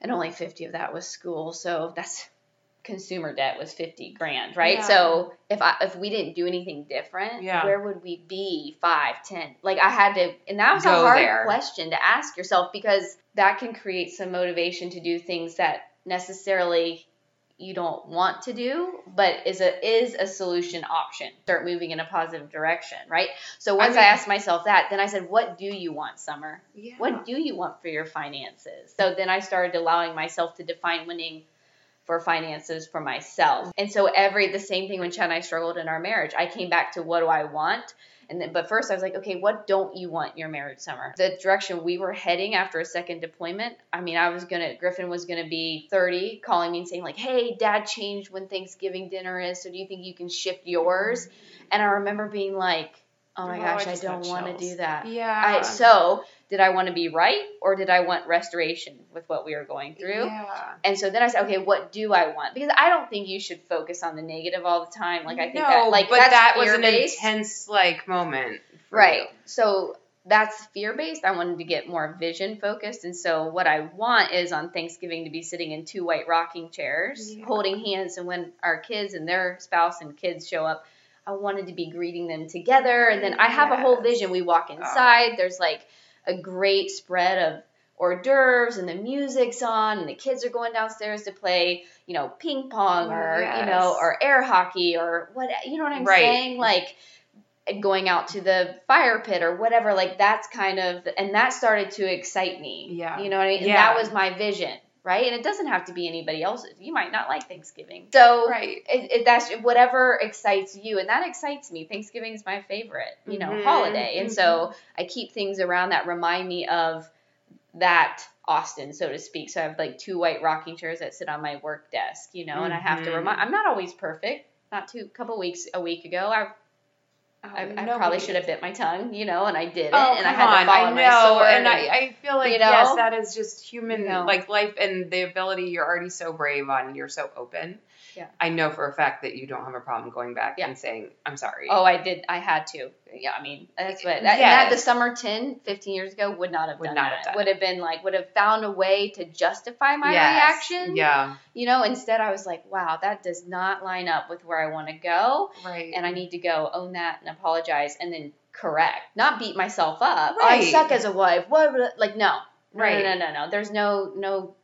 and only 50 of that was school. So that's consumer debt was 50 grand, right? Yeah. So if I if we didn't do anything different, Yeah. where would we be five, ten? Like I had to and that was a hard there. question to ask yourself because that can create some motivation to do things that necessarily you don't want to do, but is a is a solution option. Start moving in a positive direction, right? So once I, mean- asked myself that, then I said, "What do you want, Summer? Yeah. What do you want for your finances?" So then I started allowing myself to define winning for finances for myself. And so every the same thing when Chad and I struggled in our marriage, I came back to what do I want? And then but first I was like, okay, what don't you want your marriage summer? The direction we were heading after a second deployment, I mean, I was gonna Griffin was gonna be 30, calling me and saying, like, hey, dad changed when Thanksgiving dinner is, so do you think you can shift yours? And I remember being like, Oh my Oh, gosh, I I, don't want to do that. Yeah. I, so did I want to be right or did I want restoration with what we were going through? Yeah. And so then I said, okay, what do I want? Because I don't think you should focus on the negative all the time. Like I think no, that, like but that was an intense like moment. right? you. So that's fear based. I wanted to get more vision focused, and so what I want is on Thanksgiving to be sitting in two white rocking chairs, Yeah. holding hands, and when our kids and their spouse and kids show up. I wanted to be greeting them together, and then I have a whole vision. We walk inside. There's like a great spread of hors d'oeuvres and the music's on and the kids are going downstairs to play, you know, ping pong or you know, or air hockey or what you know what I'm Right. saying? Like going out to the fire pit or whatever, like that's kind of and that started to excite me. Yeah. You know what I mean? And Yeah. that was my vision. Right, and it doesn't have to be anybody else's. You might not like Thanksgiving, so Right. it, it, that's whatever excites you, and that excites me. Thanksgiving is my favorite, you know, Mhm, holiday, and so I keep things around that remind me of that Austin, so to speak. So I have like two white rocking chairs that sit on my work desk, you know, and I have to Mhm. remind. I'm not always perfect. Not two couple weeks, a week ago, I Oh, I, I probably should have bit my tongue, you know, and I didn't, Oh, and I had to follow I know, sword. and I, I feel like you know? yes, that is just human You know? like life and the ability. You're already so brave on. You're so open. Yeah. I know for a fact that you don't have a problem going back Yeah. and saying, "I'm sorry." Oh, I did. I had to. Yeah, I mean, that's what. That, and that the summer 10, 15 years ago would not have Would done not that. have done would have been like, would have found a way to justify my Yes. reaction. Yeah. You know, instead I was like, wow, that does not line up with where I want to go. Right. And I need to go own that and apologize and then correct. Not beat myself up. Oh, right. I suck as a wife. What? Like, no. No, Right. No, no, no, no. There's no, no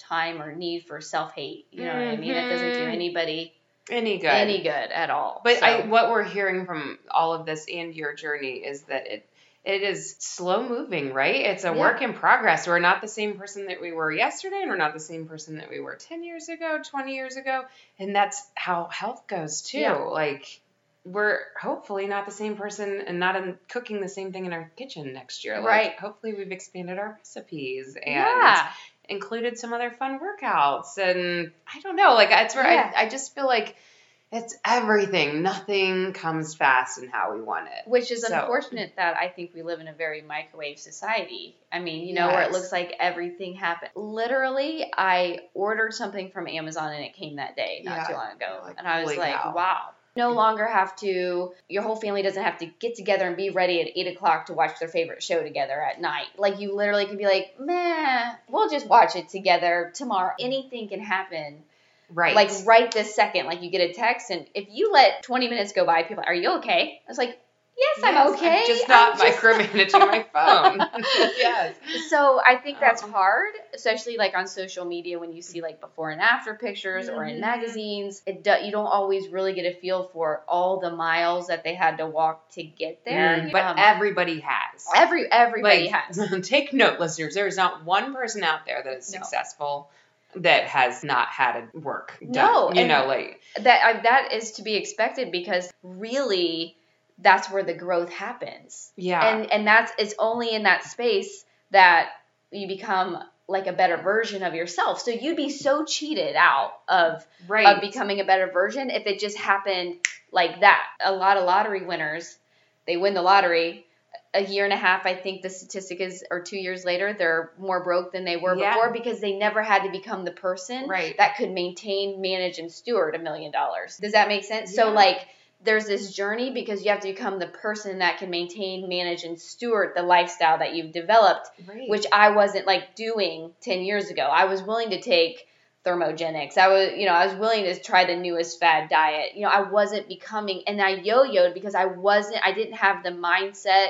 time or need for self hate. You know what I mean? It doesn't do Mhm. anybody any good. any good at all. But So- I, what we're hearing from all of this and your journey is that it it is slow moving, right? It's a Yeah. work in progress. We're not the same person that we were yesterday, and we're not the same person that we were ten years ago, twenty years ago, and that's how health goes too. Yeah. Like we're hopefully not the same person and not in, cooking the same thing in our kitchen next year. Like, Right. Hopefully we've expanded our recipes and yeah. Included some other fun workouts and I don't know, like it's where Yeah. I, I just feel like it's everything. Nothing comes fast and how we want it. Which is So- unfortunate that I think we live in a very microwave society. I mean, you know, where it looks like everything happened. Literally, I ordered something from Amazon and it came that day, not Yeah. too long ago. Like, and I was like, wow. No longer have to, your whole family doesn't have to get together and be ready at 8 o'clock to watch their favorite show together at night. Like, you literally can be like, meh, we'll just watch it together tomorrow. Anything can happen Right. like right this second like you get a text and if you let 20 minutes go by people are you okay i was like yes, i'm okay just not I'm just- micromanaging my phone. yes. so i think that's Oh. hard especially like on social media when you see like before and after pictures or in Mhm. magazines it do, you don't always really get a feel for all the miles that they had to walk to get there Mm, but Um, everybody has. every everybody like, has take note, listeners. There is not one person out there that is No. successful that has not had a work done. No, you know, like that I, that is to be expected because really that's where the growth happens yeah, and and that's it's only in that space that you become like a better version of yourself so you'd be so cheated out of right. of becoming a better version if it just happened like that a lot of lottery winners they win the lottery a year and a half i think the statistic is or two years later they're more broke than they were Yeah. before because they never had to become the person right. that could maintain, manage, and steward a million dollars. Does that make sense? So like there's this journey because you have to become the person that can maintain, manage, and steward the lifestyle that you've developed, right. which I wasn't like doing ten years ago. I was willing to take thermogenics. I was, you know, I was willing to try the newest fad diet. You know, I wasn't becoming, and I yo-yoed because I wasn't, I didn't have the mindset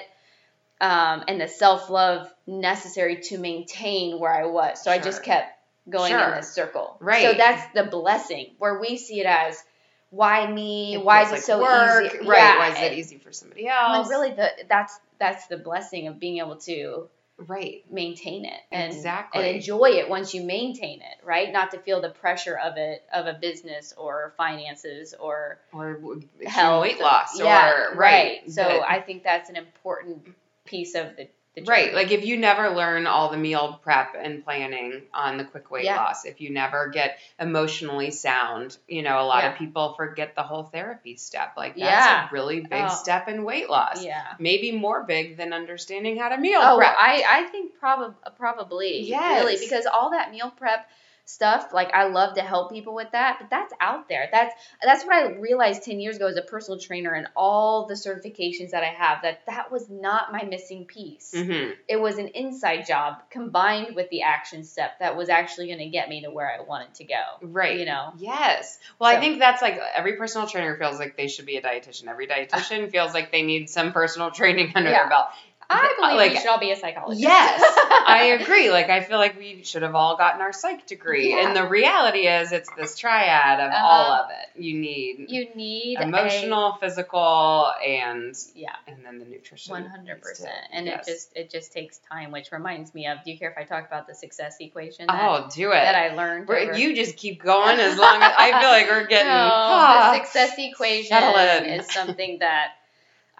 um, and the self-love necessary to maintain where I was. So I just kept going Sure. in this circle. Right. So that's the blessing where we see it as why me? It why is feels it so like easy? Right. Yeah. Why is it easy for somebody When else? really the that's that's the blessing of being able to Right. maintain it and Exactly. and enjoy it once you maintain it, right? Not to feel the pressure of it of a business or finances or Or health. weight loss. yeah, or right. So that- I think that's an important piece of the, the Right, like if you never learn all the meal prep and planning on the quick weight Yeah. loss, if you never get emotionally sound, you know, a lot Yeah. of people forget the whole therapy step. Like that's Yeah. a really big Oh. step in weight loss. yeah. Maybe more big than understanding how to meal Oh, prep. I, I think probably probably Yes. really because all that meal prep stuff like I love to help people with that but that's out there that's that's what I realized 10 years ago as a personal trainer and all the certifications that I have that that was not my missing piece hmm it was an inside job combined with the action step that was actually going to get me to where I wanted to go Right. you know Yes. Well, I think that's like every personal trainer feels like they should be a dietitian. Every dietitian feels like they need some personal training under Yeah. their belt. I believe like we should all be a psychologist. Yes, I agree. Like I feel like we should have all gotten our psych degree, Yeah. and the reality is, it's this triad of Uh-huh. all of it. You need You need a- emotional, physical, and yeah. and then the nutrition. One hundred percent. and Yes. it just it just takes time, which reminds me of. Do you care if I talk about the success equation? That, oh, do it. that I learned. Over- you just keep going as long as I feel like we're getting. No, ah, the success equation is something that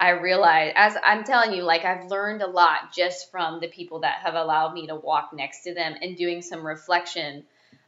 I realize as I'm telling you, like I've learned a lot just from the people that have allowed me to walk next to them and doing some reflection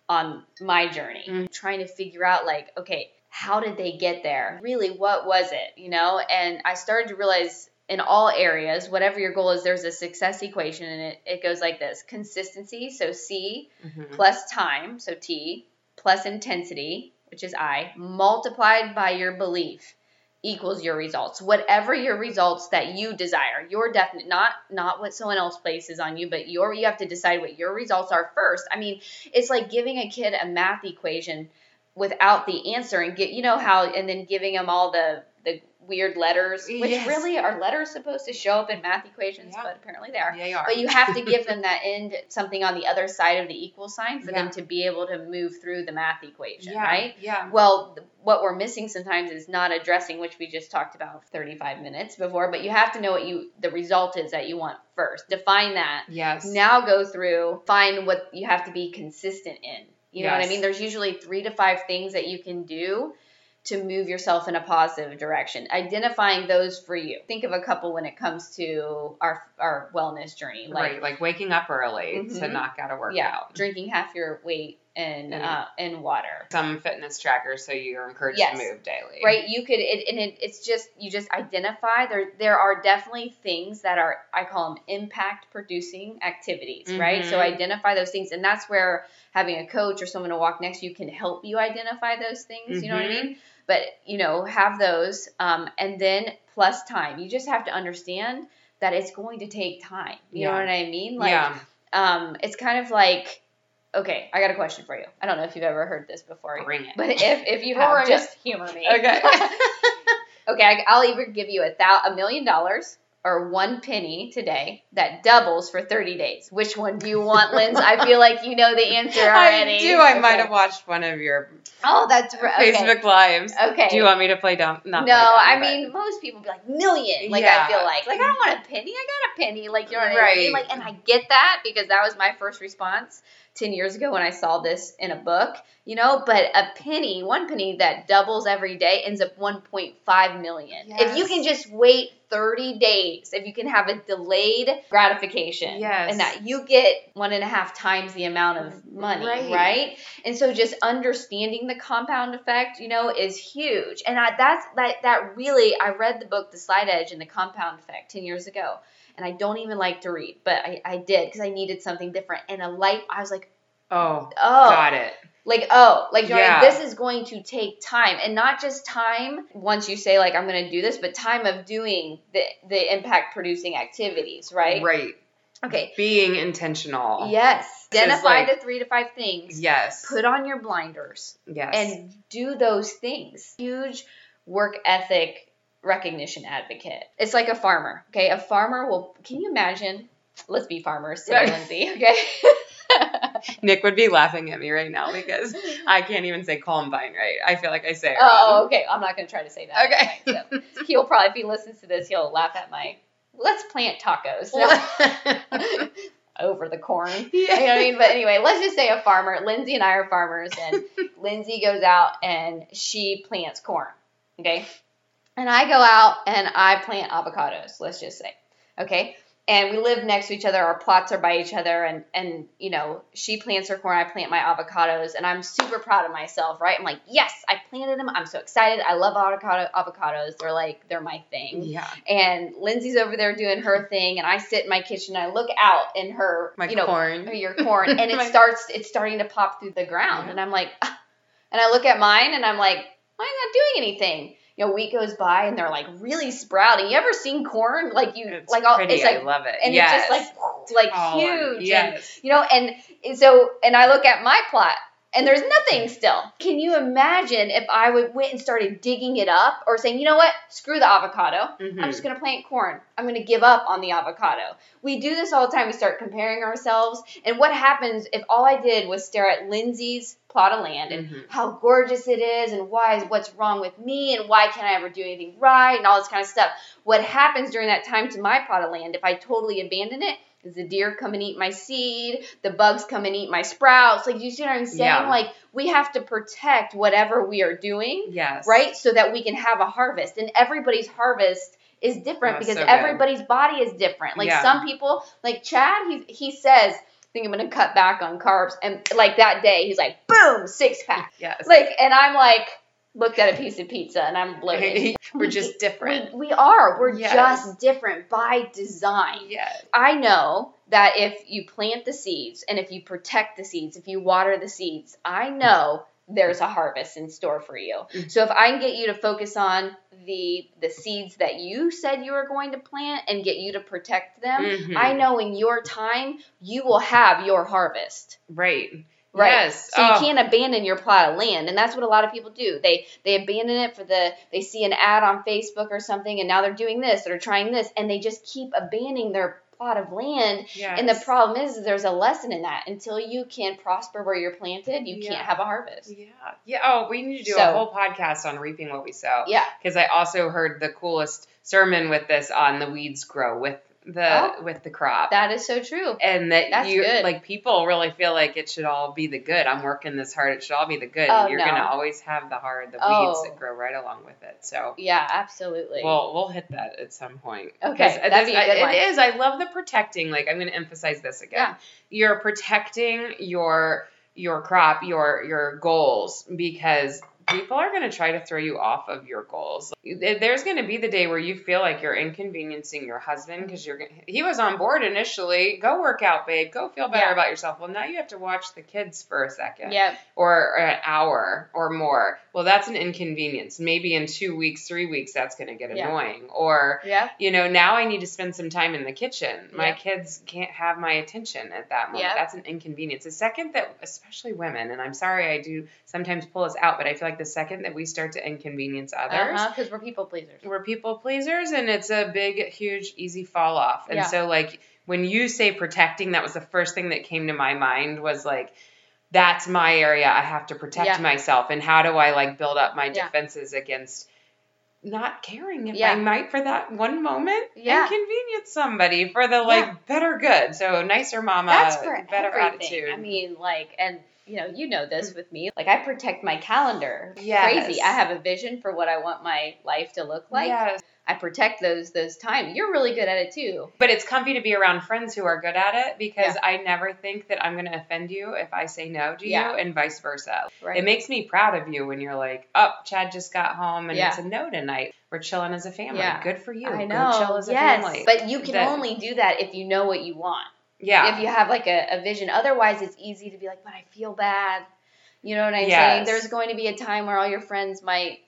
on my journey, Mm. trying to figure out like, okay, how did they get there? Really, what was it? You know, and I started to realize in all areas, whatever your goal is, there's a success equation and it, it goes like this consistency, so C, mhm. plus time, so T, plus intensity, which is I, multiplied by your belief equals your results. Whatever your results that you desire, your definite not not what someone else places on you, but your you have to decide what your results are first. I mean, it's like giving a kid a math equation without the answer and get you know how and then giving them all the the weird letters, which Yes. really are letters supposed to show up in math equations, Yeah. but apparently they are. Yeah, you are. But you have to give them that end something on the other side of the equal sign for them to be able to move through the math equation, yeah, right? Yeah. Well, what we're missing sometimes is not addressing, which we just talked about 35 minutes before, but you have to know what you the result is that you want first. Define that. Yes. Now go through, find what you have to be consistent in. You know what I mean? There's usually 3 to 5 things that you can do to move yourself in a positive direction. Identifying those for you. Think of a couple when it comes to our our wellness journey. Like right, like waking up early to Mhm. knock out a workout. yeah, drinking half your weight in Mhm. uh, in water. Some fitness trackers, so you're encouraged Yes. to move daily. Right, you could, it, and it, it's just you just identify there. There are definitely things that are I call them impact producing activities, right? So Mhm. identify those things, and that's where having a coach or someone to walk next to you can help you identify those things. You know what I mean? But you know, have those, um, and then plus time. You just have to understand that it's going to take time. You know what I mean? Like, yeah. um, it's kind of like, okay, I got a question for you. I don't know if you've ever heard this before, Bring it. but if if you have, just humor me. Okay. okay, I- I'll even give you a thou a million dollars or one penny today that doubles for 30 days. Which one do you want, Linz? I feel like you know the answer already. I do. I might have watched one of your Oh, that's right. Okay. Facebook lives. Okay. Do you want me to play dumb? Not no, dumb, I but- mean most people be like million. Like Yeah. I feel like like I don't want a penny. I got a penny. Like you know what I Right. mean? Like and I get that because that was my first response ten years ago when I saw this in a book. You know, but a penny, one penny that doubles every day ends up one point five million. If you can just wait thirty days, if you can have a delayed gratification, Yes. and that you get one and a half times the amount of money, Right. right? And so just understanding the compound effect, you know, is huge. And I, that's that that really I read the book The Slight Edge and the Compound Effect 10 years ago. And I don't even like to read, but I, I did because I needed something different. And a light I was like, Oh, oh got it. Like oh like Yeah. this is going to take time and not just time once you say like i'm going to do this but time of doing the the impact producing activities right? Right. okay. Being intentional. yes. Identify like- the three to five things. Yes. put on your blinders. Yes. and do those things. Huge work ethic recognition advocate. It's like a farmer okay? A farmer will can you imagine? Let's be farmers today lindsay okay Nick would be laughing at me right now because I can't even say Columbine right. I feel like I say it Oh, wrong. okay. I'm not going to try to say that. Okay. so he'll probably, if he listens to this, he'll laugh at my, let's plant tacos over the corn. You know what I mean? But anyway, let's just say a farmer. Lindsay and I are farmers, and Lindsay goes out and she plants corn. Okay. And I go out and I plant avocados, let's just say. Okay. And we live next to each other. Our plots are by each other. And, and, you know, she plants her corn. I plant my avocados. And I'm super proud of myself, right? I'm like, yes, I planted them. I'm so excited. I love avocado, avocados. They're like, they're my thing. yeah. And Lindsay's over there doing her thing. And I sit in my kitchen and I look out in her, My you know, corn. your corn and it starts it's starting to pop through the ground Yeah. and i'm like and i look at mine and i'm like i'm not doing anything you know a week goes by and they're like really sprouting you ever seen corn like you It's like all pretty. it's like I love it. and yes. it's just like like Pollen. huge and Yes. you know and, and so and i look at my plot and there's nothing still. Can you imagine if I would went and started digging it up or saying, you know what, screw the avocado. Mhm. I'm just gonna plant corn. I'm gonna give up on the avocado. We do this all the time. We start comparing ourselves. And what happens if all I did was stare at Lindsay's plot of land and Mhm. how gorgeous it is and why is what's wrong with me and why can't I ever do anything right and all this kind of stuff. What happens during that time to my plot of land if I totally abandon it is the deer come and eat my seed, the bugs come and eat my sprouts. Like you see what I'm saying? Yeah. Like we have to protect whatever we are doing Yes. right? So that we can have a harvest. And everybody's harvest is different That's because so everybody's body is different. Like Yeah. some people, like Chad, he he says, I think I'm gonna cut back on carbs. And like that day, he's like, boom, six pack. Yes. Like, and I'm like, looked at a piece of pizza and I'm bloated. We're just different. We, we are. We're Yes. just different by design. Yes. I know that if you plant the seeds and if you protect the seeds, if you water the seeds, I know there's a harvest in store for you. Mm. So if I can get you to focus on the the seeds that you said you were going to plant and get you to protect them, Mhm. I know in your time you will have your harvest. Right. Right. Yes. So you Oh. can't abandon your plot of land, and that's what a lot of people do. They they abandon it for the they see an ad on Facebook or something, and now they're doing this, they're trying this, and they just keep abandoning their plot of land. Yes. And the problem is, is there's a lesson in that. Until you can prosper where you're planted, you Yeah. can't have a harvest. Yeah. Yeah. Oh, we need to do a whole podcast on reaping what we sow. Yeah. Because I also heard the coolest sermon with this on the weeds grow with the Oh. with the crop. That is so true. and that That's you good. like people really feel like it should all be the good. I'm working this hard. It should all be the good. Oh, You're no. gonna always have the hard, the Oh. weeds that oh. grow right along with it. So Yeah, absolutely. We'll we'll hit that at some point. Okay, that'd be a good it one. is. I love the protecting. Like I'm to emphasize this again. Yeah. You're protecting your your crop, your your goals because people are going to try to throw you off of your goals. There's going to be the day where you feel like you're inconveniencing your husband because you're he was on board initially. Go work out, babe. Go feel better Yeah. about yourself. Well, now you have to watch the kids for a second Yep. or an hour or more. Well, that's an inconvenience. Maybe in two weeks, three weeks, that's going to get Yeah. annoying. Or, Yep. you know, now I need to spend some time in the kitchen. My Yeah. kids can't have my attention at that moment. Yeah. That's an inconvenience. The second that, especially women, and I'm sorry I do sometimes pull us out, but I feel like the second that we start to inconvenience others, uh-huh, Because we're people pleasers. we're people pleasers and it's a big huge easy fall off and Yeah. so like when you say protecting that was the first thing that came to my mind was like that's my area i have to protect Yeah. myself and how do i like build up my Yeah. defenses against not caring if Yeah. i might for that one moment Yeah. inconvenience somebody for the like Yeah. better good so nicer mama better everything. attitude I mean, like, and you know, you know this mm. with me. Like, I protect my calendar. Yes. Crazy. I have a vision for what I want my life to look like. yes I protect those those times. You're really good at it too. But it's comfy to be around friends who are good at it because I never think that I'm going to offend you if I say no to Yeah. you and vice versa. Right. It makes me proud of you when you're like, oh, Chad just got home and Yeah. it's a no tonight. We're chilling as a family. Yeah. Good for you. I Go know. chill as a yes. family. But you can That- only do that if you know what you want. Yeah. If you have like a, a vision. Otherwise, it's easy to be like, but I feel bad. You know what I'm saying? There's going to be a time where all your friends might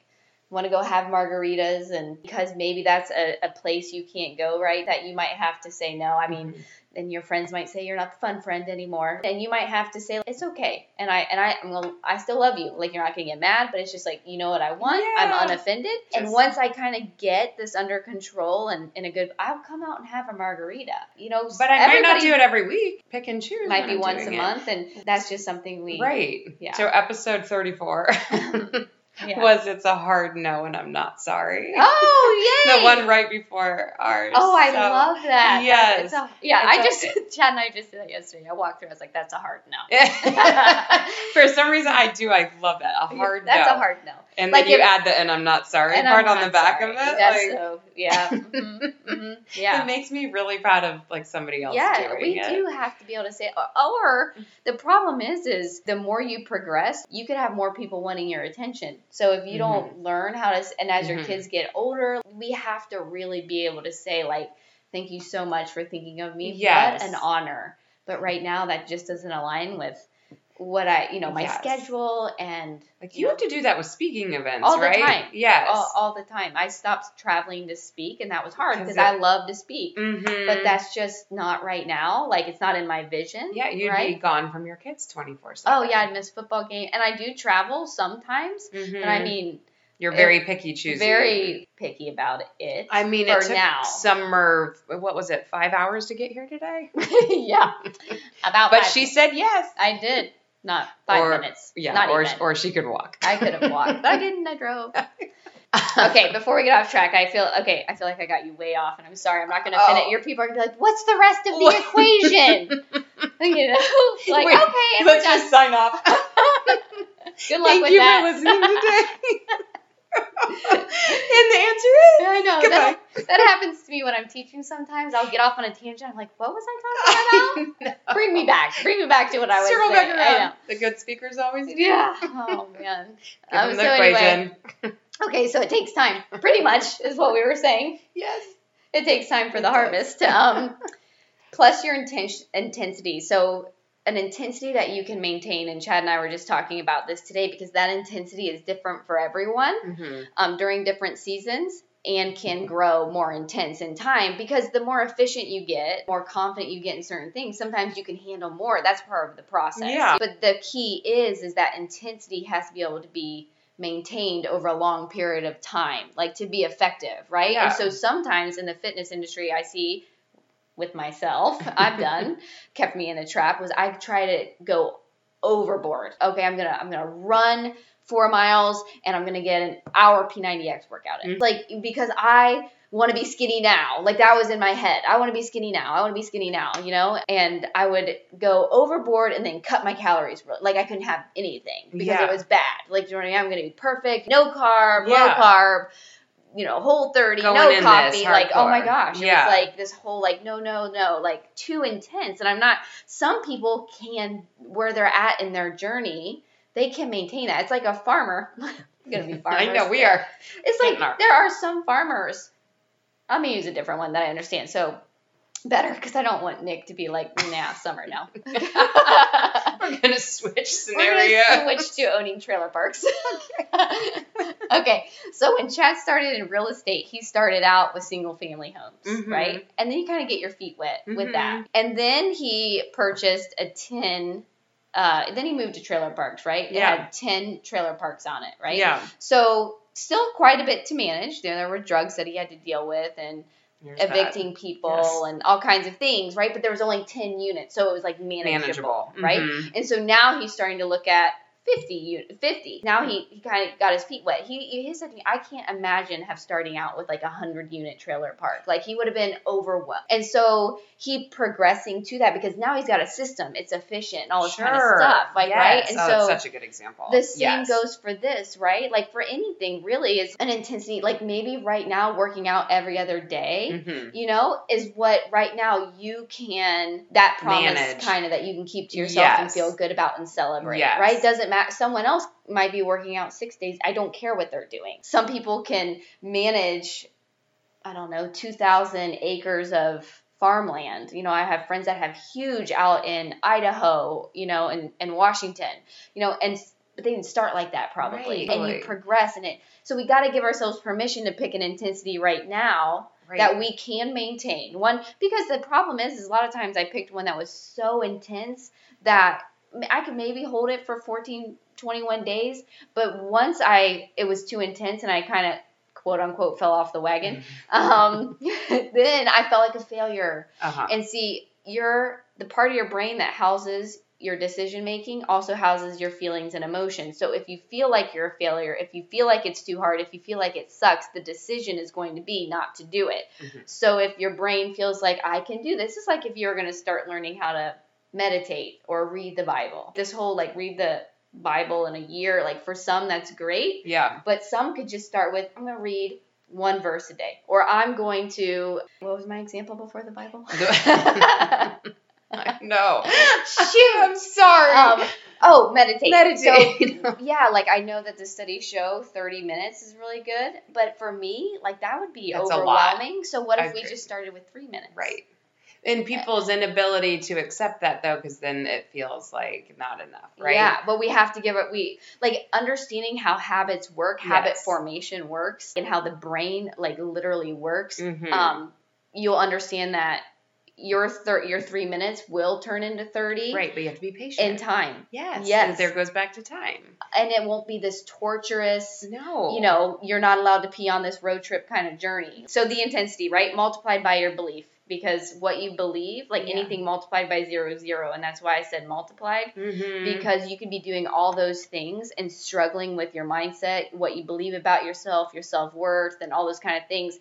want to go have margaritas, and because maybe that's a, a place you can't go, right? That you might have to say no. I mean, mm-hmm. Then your friends might say you're not the fun friend anymore, and you might have to say it's okay, and I and I I'm gonna, I still love you. Like you're not gonna get mad, but it's just like you know what I want. I'm Yeah. unoffended, and once I kind of get this under control and in a good, I'll come out and have a margarita. You know, but I might not do it every week. Pick and choose. Might be I'm once a it. month, and that's just something we Right. Yeah. So episode 34 Yeah. was It's a Hard No and I'm Not Sorry. Oh yay! the one right before ours. Oh, I So- love that. yes. It's a, yeah. It's I just Chad and I just did that yesterday. I walked through. I was like, "That's a hard no." For some reason, I do. I love that. A hard That's no. That's a hard no. And like then you if- add the "and I'm not sorry" part on the back sorry. of it. That's like, so yeah. mhm, mhm, yeah. It makes me really proud of like somebody else Yeah, we it. do have to be able to say. Or, or the problem is, is the more you progress, you could have more people wanting your attention. So if you don't learn how to, and as your Mhm. kids get older, we have to really be able to say like, "Thank you so much for thinking of me." Yes. What an honor. But right now, that just doesn't align with what I, you know, my Yes. schedule and Like you you know, have to do that with speaking events, All the time. Yes. all, all the time. I stopped traveling to speak, and that was hard 'Cause because it- I love to speak. mm-hmm. But that's just not right now. Like it's not in my vision. yeah, you'd right? be gone from your kids twenty four Oh seven. yeah, I'd miss football game, and I do travel sometimes. mm-hmm. But I mean, you're very picky choosy. very picky about it. I mean, for it took now. summer. What was it? Five hours to get here today. yeah, about. But five she said yes. I did not five Or- minutes. Yeah, not or even. or she could walk. I could have walked, but I didn't. I drove. okay, before we get off track, I feel okay. I feel like I got you way off, and I'm sorry. I'm not going to Oh. finish. Your people are going to be like, "What's the rest of the equation?" you know, like Wait, okay, Let's done. just sign off. Good luck Thank with you that. for listening today. and the answer is Yeah, I know that, that happens to me when I'm teaching. Sometimes I'll get off on a tangent. I'm like, "What was I talking about?" Bring me back. Bring me back to what I was Circle saying. back I around. The good speakers always do. Yeah. Oh man. Give Um, them so the anyway, okay, so it takes time. Pretty much is what we were saying. Yes. It takes time for It the does. harvest. Um, plus your inten- intensity. So an intensity that you can maintain, and Chad and I were just talking about this today because that intensity is different for everyone Mm-hmm. um, during different seasons and can grow more intense in time because the more efficient you get, more confident you get in certain things, sometimes you can handle more. That's part of the process. Yeah. But the key is is that intensity has to be able to be maintained over a long period of time, like to be effective, right? Yeah. And so sometimes in the fitness industry I see with myself, I've done, kept me in a trap was I try to go overboard. Okay, I'm gonna I'm gonna run four miles and I'm gonna get an hour P90X workout in. Mhm. Like because I want to be skinny now. Like that was in my head. I want to be skinny now. I want to be skinny now, you know? And I would go overboard and then cut my calories. Like I couldn't have anything because Yeah. it was bad. Like, you know what I mean? I'm going to be perfect. No carb, low carb, you know, whole 30, Going no coffee. Like, oh my gosh. It Yeah. was like this whole like, no, no, no, like too intense. And I'm not, some people can, where they're at in their journey, they can maintain that. It's like a farmer. To be farmers. I know we are. It's like our- there are some farmers. I'm gonna use a different one that I understand. So better because I don't want Nick to be like, nah, summer no. We're gonna switch scenario. We're gonna switch to owning trailer parks. okay, so when Chad started in real estate, he started out with single family homes, Mhm. right? And then you kind of get your feet wet with Mhm. that. And then he purchased a 10, uh, then he moved to trailer parks, right? It Yeah. had 10 trailer parks on it, right? Yeah. So still quite a bit to manage. There, there were drugs that he had to deal with and There's that. evicting people Yes. and all kinds of things, right? But there was only 10 units, so it was like manageable, manageable, right? Mhm. And so now he's starting to look at 50 50. Now he, he kind of got his feet wet. He, he said to me, I can't imagine have starting out with like a 100 unit trailer park. Like he would have been overwhelmed. And so he progressing to that because now he's got a system. It's efficient and all this kind of stuff, like Yes. right? And oh, so such a good example. the same Yes. goes for this, right? Like for anything, really, is an intensity. Like maybe right now, working out every other day, Mhm. you know, is what right now you can that promise kind of that you can keep to yourself and feel good about and celebrate, Yes. right? Doesn't matter. Someone else might be working out six days. I don't care what they're doing. Some people can manage, I don't know, two thousand acres of farmland. You know, I have friends that have huge out in Idaho, you know, and, and Washington, you know, and but they didn't start like that probably. Right. And you progress in it. So we got to give ourselves permission to pick an intensity right now Right. that we can maintain. One because the problem is, is a lot of times I picked one that was so intense that I could maybe hold it for 14, 21 days, but once I it was too intense and I kind of quote unquote fell off the wagon, um, then I felt like a failure. Uh-huh. And see, your the part of your brain that houses your decision making also houses your feelings and emotions. So if you feel like you're a failure, if you feel like it's too hard, if you feel like it sucks, the decision is going to be not to do it. Mhm. So if your brain feels like I can do this, it's like if you're going to start learning how to meditate or read the Bible. This whole like read the Bible in a year, like for some that's great, yeah. but some could just start with I'm going to read one verse a day or I'm going to what was my example before the Bible? I know. Shoot. I'm sorry. Um, oh, meditate. Meditate. So, yeah, like I know that the studies show 30 minutes is really good, but for me, like that would be That's a lot. overwhelming. So what I if we agree. just started with three minutes? right. And people's inability to accept that though because then it feels like not enough right Yeah, but we have to give it we like understanding how habits work, habit formation works, and how the brain like literally works. Mhm. Um, you'll understand that your thir- your three minutes will turn into thirty right but you have to be patient in time, yes Yes. and there goes back to time and it won't be this torturous. no You know, you're not allowed to pee on this road trip kind of journey. So the intensity, right, multiplied by your belief, because what you believe, like Yeah. anything multiplied by zero is zero, and that's why I said multiplied. Mhm. because you could be doing all those things and struggling with your mindset, what you believe about yourself, your self worth, and all those kind of things,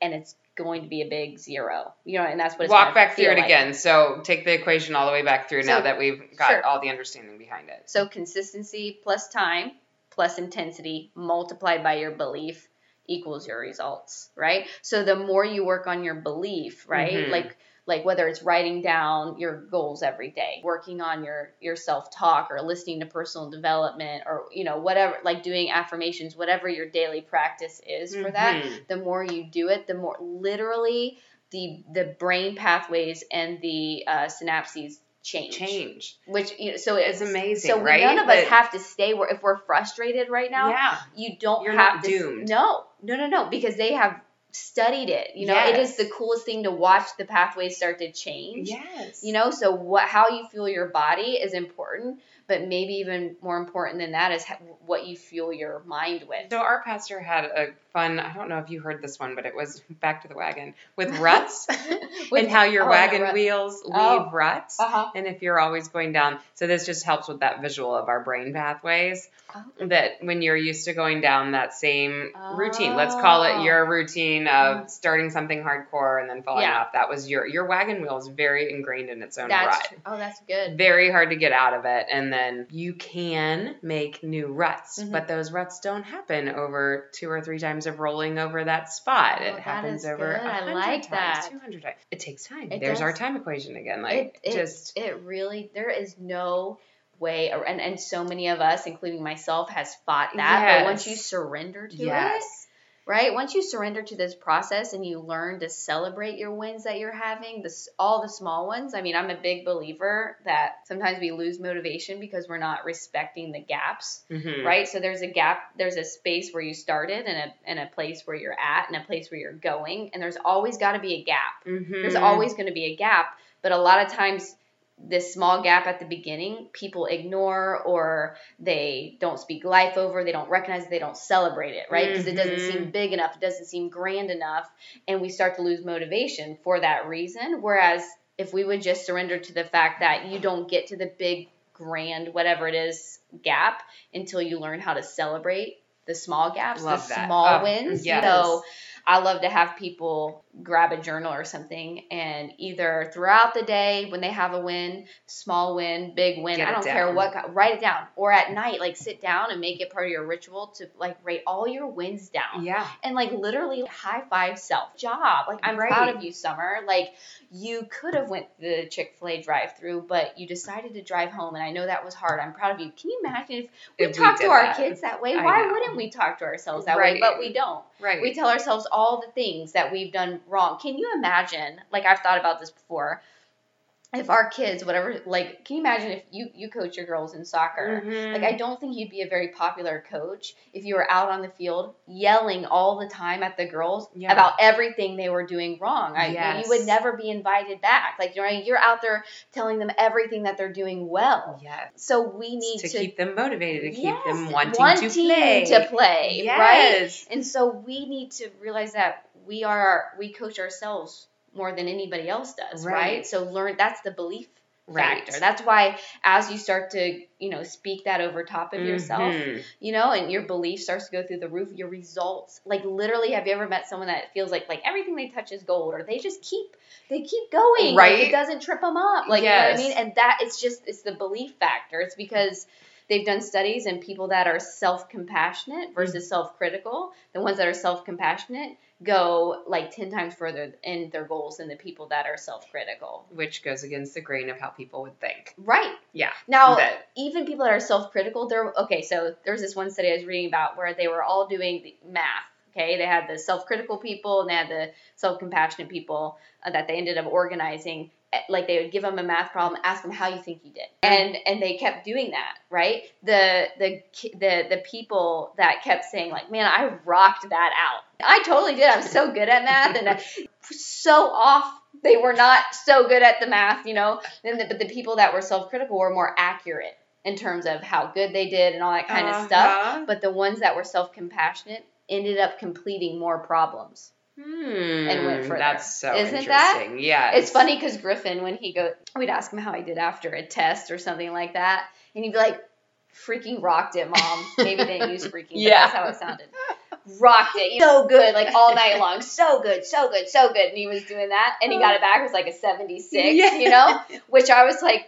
and it's going to be a big zero. You know, and that's what it's walk back through it like. again so take the equation all the way back through now that we've got sure. all the understanding behind it So consistency plus time plus intensity multiplied by your belief equals your results, right? So the more you work on your belief, right? Mhm. Like like whether it's writing down your goals every day, working on your your self-talk or listening to personal development or you know whatever like doing affirmations, whatever your daily practice is for that, Mhm. the more you do it, the more literally the the brain pathways and the uh, synapses change change which you know, so It's it's amazing, So we- right? none of us have to stay where if we're frustrated right now. yeah You don't You're have not to. doomed. No, no, no, no, because they have studied it. You know, it is the coolest thing to watch the pathways start to change. yes You know, so what how you feel your body is important, but maybe even more important than that is what you fuel your mind with. So our pastor had a fun. I don't know if you heard this one, but it was back to the wagon with ruts With- and how your oh, wagon wheels leave Oh. ruts. Uh-huh. And if you're always going down, so this just helps with that visual of our brain pathways. Oh. That when you're used to going down that same routine, let's call Oh. it your routine of starting something hardcore and then falling Yeah. off. That was your your wagon wheel is very ingrained in its own That's rut. true. oh, that's good. Very hard to get out of it, and then you can make new ruts, Mhm. but those ruts don't happen over two or three times of rolling over that spot. Oh, it happens over good. a I hundred like times, that. two hundred times. It takes time. It There's our time equation again. Like it, it, just it really there is no way and, and so many of us including myself has fought that but once you surrender to it yes, right once you surrender to this process and you learn to celebrate your wins that you're having this all the small ones i mean i'm a big believer that sometimes we lose motivation because we're not respecting the gaps Mhm. right so there's a gap there's a space where you started and a, and a place where you're at and a place where you're going and there's always got to be a gap Mhm. there's always going to be a gap but a lot of times this small gap at the beginning people ignore or they don't speak life over they don't recognize it, they don't celebrate it right because it doesn't seem mm-hmm. big enough it doesn't seem grand enough and we start to lose motivation for that reason whereas if we would just surrender to the fact that you don't get to the big grand whatever it is gap until you learn how to celebrate the small gaps Love the that. small Oh, wins yes. so I love to have people grab a journal or something and either throughout the day when they have a win, small win, big win, Get I don't care what, write it down. Or at night, like sit down and make it part of your ritual to like write all your wins down. yeah. And like literally high five self job. Like I'm Right. proud of you, Summer. Like you could have went the Chick Fil A drive through, but you decided to drive home, and I know that was hard. I'm proud of you. Can you imagine if we If we to our that. kids that way? I Why know. wouldn't we talk to ourselves that Right. way? But we don't. Right. We tell ourselves all the things that we've done wrong. Can you imagine? Like I've thought about this before. If our kids, whatever, like, can you imagine if you you coach your girls in soccer? Mhm. Like I don't think you'd be a very popular coach if you were out on the field yelling all the time at the girls Yeah. about everything they were doing wrong. I, Yes. You would never be invited back. Like you know, you're out there telling them everything that they're doing well. yes. So we need to, to, keep them motivated, to keep Yes, them wanting, wanting to play. to play, yes. right? And so we need to realize that we are we coach ourselves more than anybody else does, right? Right. So learn that's the belief Right. factor. That's why as you start to, you know, speak that over top of yourself, Mhm. you know, and your belief starts to go through the roof, your results. Like literally, have you ever met someone that feels like like everything they touch is gold or they just keep they keep going. Like, Right. it doesn't trip them up. Like you know what I mean? And that it's just it's the belief factor. It's because they've done studies and people that are self-compassionate versus Mm. self-critical, the ones that are self-compassionate go like 10 times further in their goals than the people that are self-critical. Which goes against the grain of how people would think. Right. Yeah. Now, That- even people that are self-critical, they're okay. So there's this one study I was reading about where they were all doing the math, Okay, they had the self-critical people and they had the self-compassionate people uh, that they ended up organizing. Eh, Like they would give them a math problem, ask them how you think you did, and and they kept doing that, right? The the the the people that kept saying like, man, I rocked that out. I totally did. I'm so good at math, and I- so off. They were not so good at the math, you know. And the, but the people that were self-critical were more accurate in terms of how good they did and all that kind of stuff. Uh-huh. But the ones that were self-compassionate ended up completing more problems. Hmm, and went further. That's so Isn't that- interesting. Yeah. It's funny because Griffin, when he go, we'd ask him how he did after a test or something like that, and he'd be like, "Freaking rocked it, mom." Maybe they didn't use freaking, but Yeah. that's how it sounded. Rocked it, so good, like all night long, so good, so good, so good. And he was doing that, and he got it back. It was like a seventy-six, Yeah. you know, which I was like,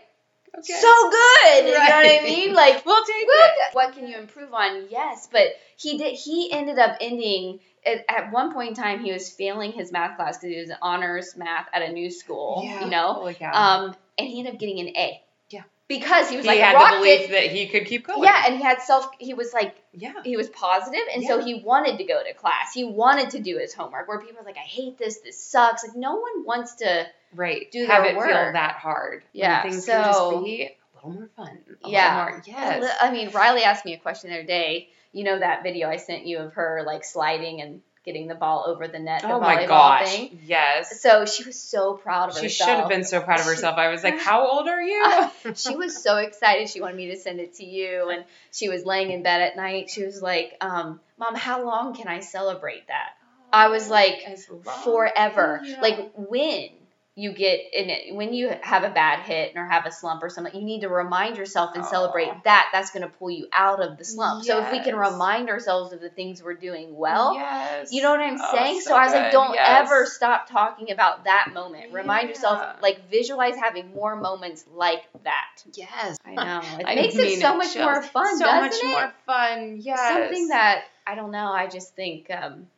Okay. so good. You know what I mean? Like, We'll take. What can you improve on? Yes, but he did. He ended up ending at, at one point in time. He was failing his math class because he was in honors math at a new school. Yeah. You know, Holy cow. um, and he ended up getting an A. Yeah. because he was he like had rocked the belief it. that he could keep going. Yeah, and he had self. He was like Yeah. he was positive, and so he wanted to go to class. He wanted to do his homework. Where people are like, "I hate this. This sucks." Like no one wants to. Right. Do Have their it feel work. that hard. Yeah, When things can so- just be a little more fun. A Yeah. Little more, yes. I mean, Riley asked me a question the other day. You know that video I sent you of her like sliding and getting the ball over the net. The oh my gosh. Thing. Yes. So she was so proud of She herself. She should have been so proud of herself. I was like, "How old are you?" she was so excited. She wanted me to send it to you, and she was laying in bed at night. She was like, um, "Mom, how long can I celebrate that?" I was like, Forever. Yeah. Like when you get in it, when you have a bad hit or have a slump or something, you need to remind yourself and celebrate that. That's going to pull you out of the slump. So if we can remind ourselves of the things we're doing well, yes. You know what I'm Oh, saying? So, so I was like, don't Yes. ever stop talking about that moment. Remind Yeah. yourself, like, visualize having more moments like that. Yes. I know. It I makes it so it much more fun, So doesn't much it? more fun. Yes. Something that, I don't know, I just think, um,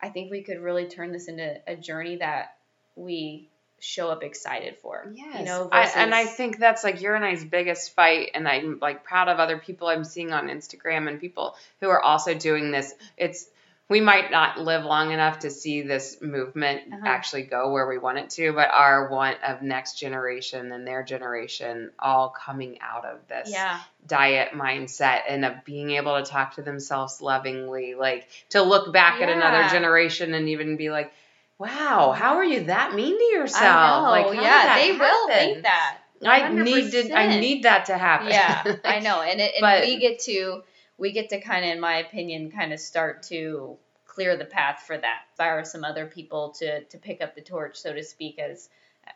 I think we could really turn this into a journey that we show up excited for. Yes. You know, I, and I think that's like your and I's biggest fight, and I'm like proud of other people I'm seeing on Instagram and people who are also doing this. It's we might not live long enough to see this movement Uh-huh. actually go where we want it to, but our want of next generation and their generation all coming out of this Yeah. diet mindset and of being able to talk to themselves lovingly, like to look back at another generation and even be like, "Wow, how are you that mean to yourself?" I know. Like, yeah, they will happen? think that. I need to. I 100%. need that to happen. yeah i know and, it, and But- we get to we get to kind of in my opinion kind of start to clear the path for that inspire some other people to to pick up the torch so to speak as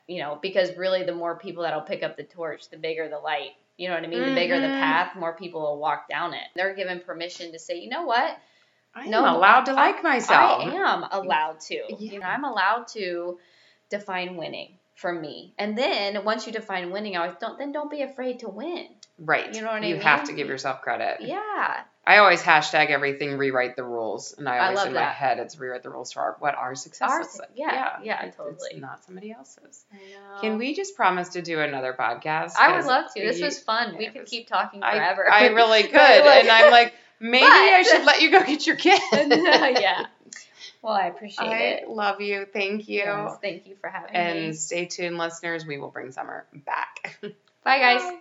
you know because really the more people that'll pick up the torch the bigger the light you know what i mean the bigger the Mhm. path more people will walk down it they're given permission to say you know what I'm No, allowed to like myself. I am allowed to. Yeah. You know, I'm allowed to define winning for me. And then once you define winning, I always don't then don't be afraid to win. Right. You know what I mean? You have to give yourself credit. Yeah. I always hashtag everything rewrite the rules, and I I always love in my head it's rewrite the rules to our what our success Our is. yeah, yeah, It's- totally. It's not somebody else's. I know. Can we just promise to do another podcast? I would love to. This was fun. We could keep talking forever. I really could, and I'm like, maybe I should let you go get your kid. yeah. Well, I appreciate I it. love you. Thank you. Yes, thank you for having And me. And stay tuned, listeners. We will bring summer back. Bye, guys.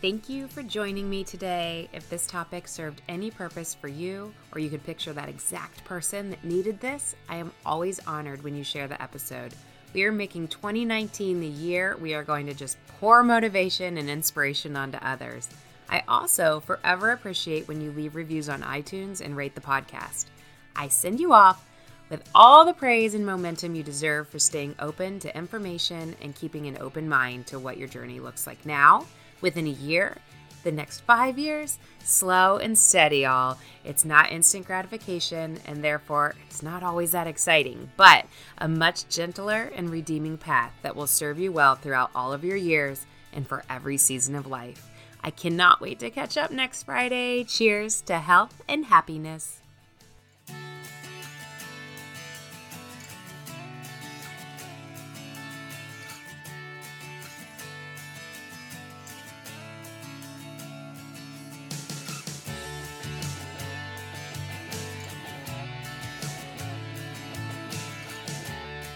Thank you for joining me today. If this topic served any purpose for you, or you could picture that exact person that needed this, I am always honored when you share the episode. We are making 2019 the year we are going to just pour motivation and inspiration onto others. I also forever appreciate when you leave reviews on iTunes and rate the podcast. I send you off with all the praise and momentum you deserve for staying open to information and keeping an open mind to what your journey looks like now, within a year, the next five years, slow and steady, all. It's not instant gratification, and therefore it's not always that exciting, but a much gentler and redeeming path that will serve you well throughout all of your years and for every season of life. I cannot wait to catch up next Friday. Cheers to health and happiness.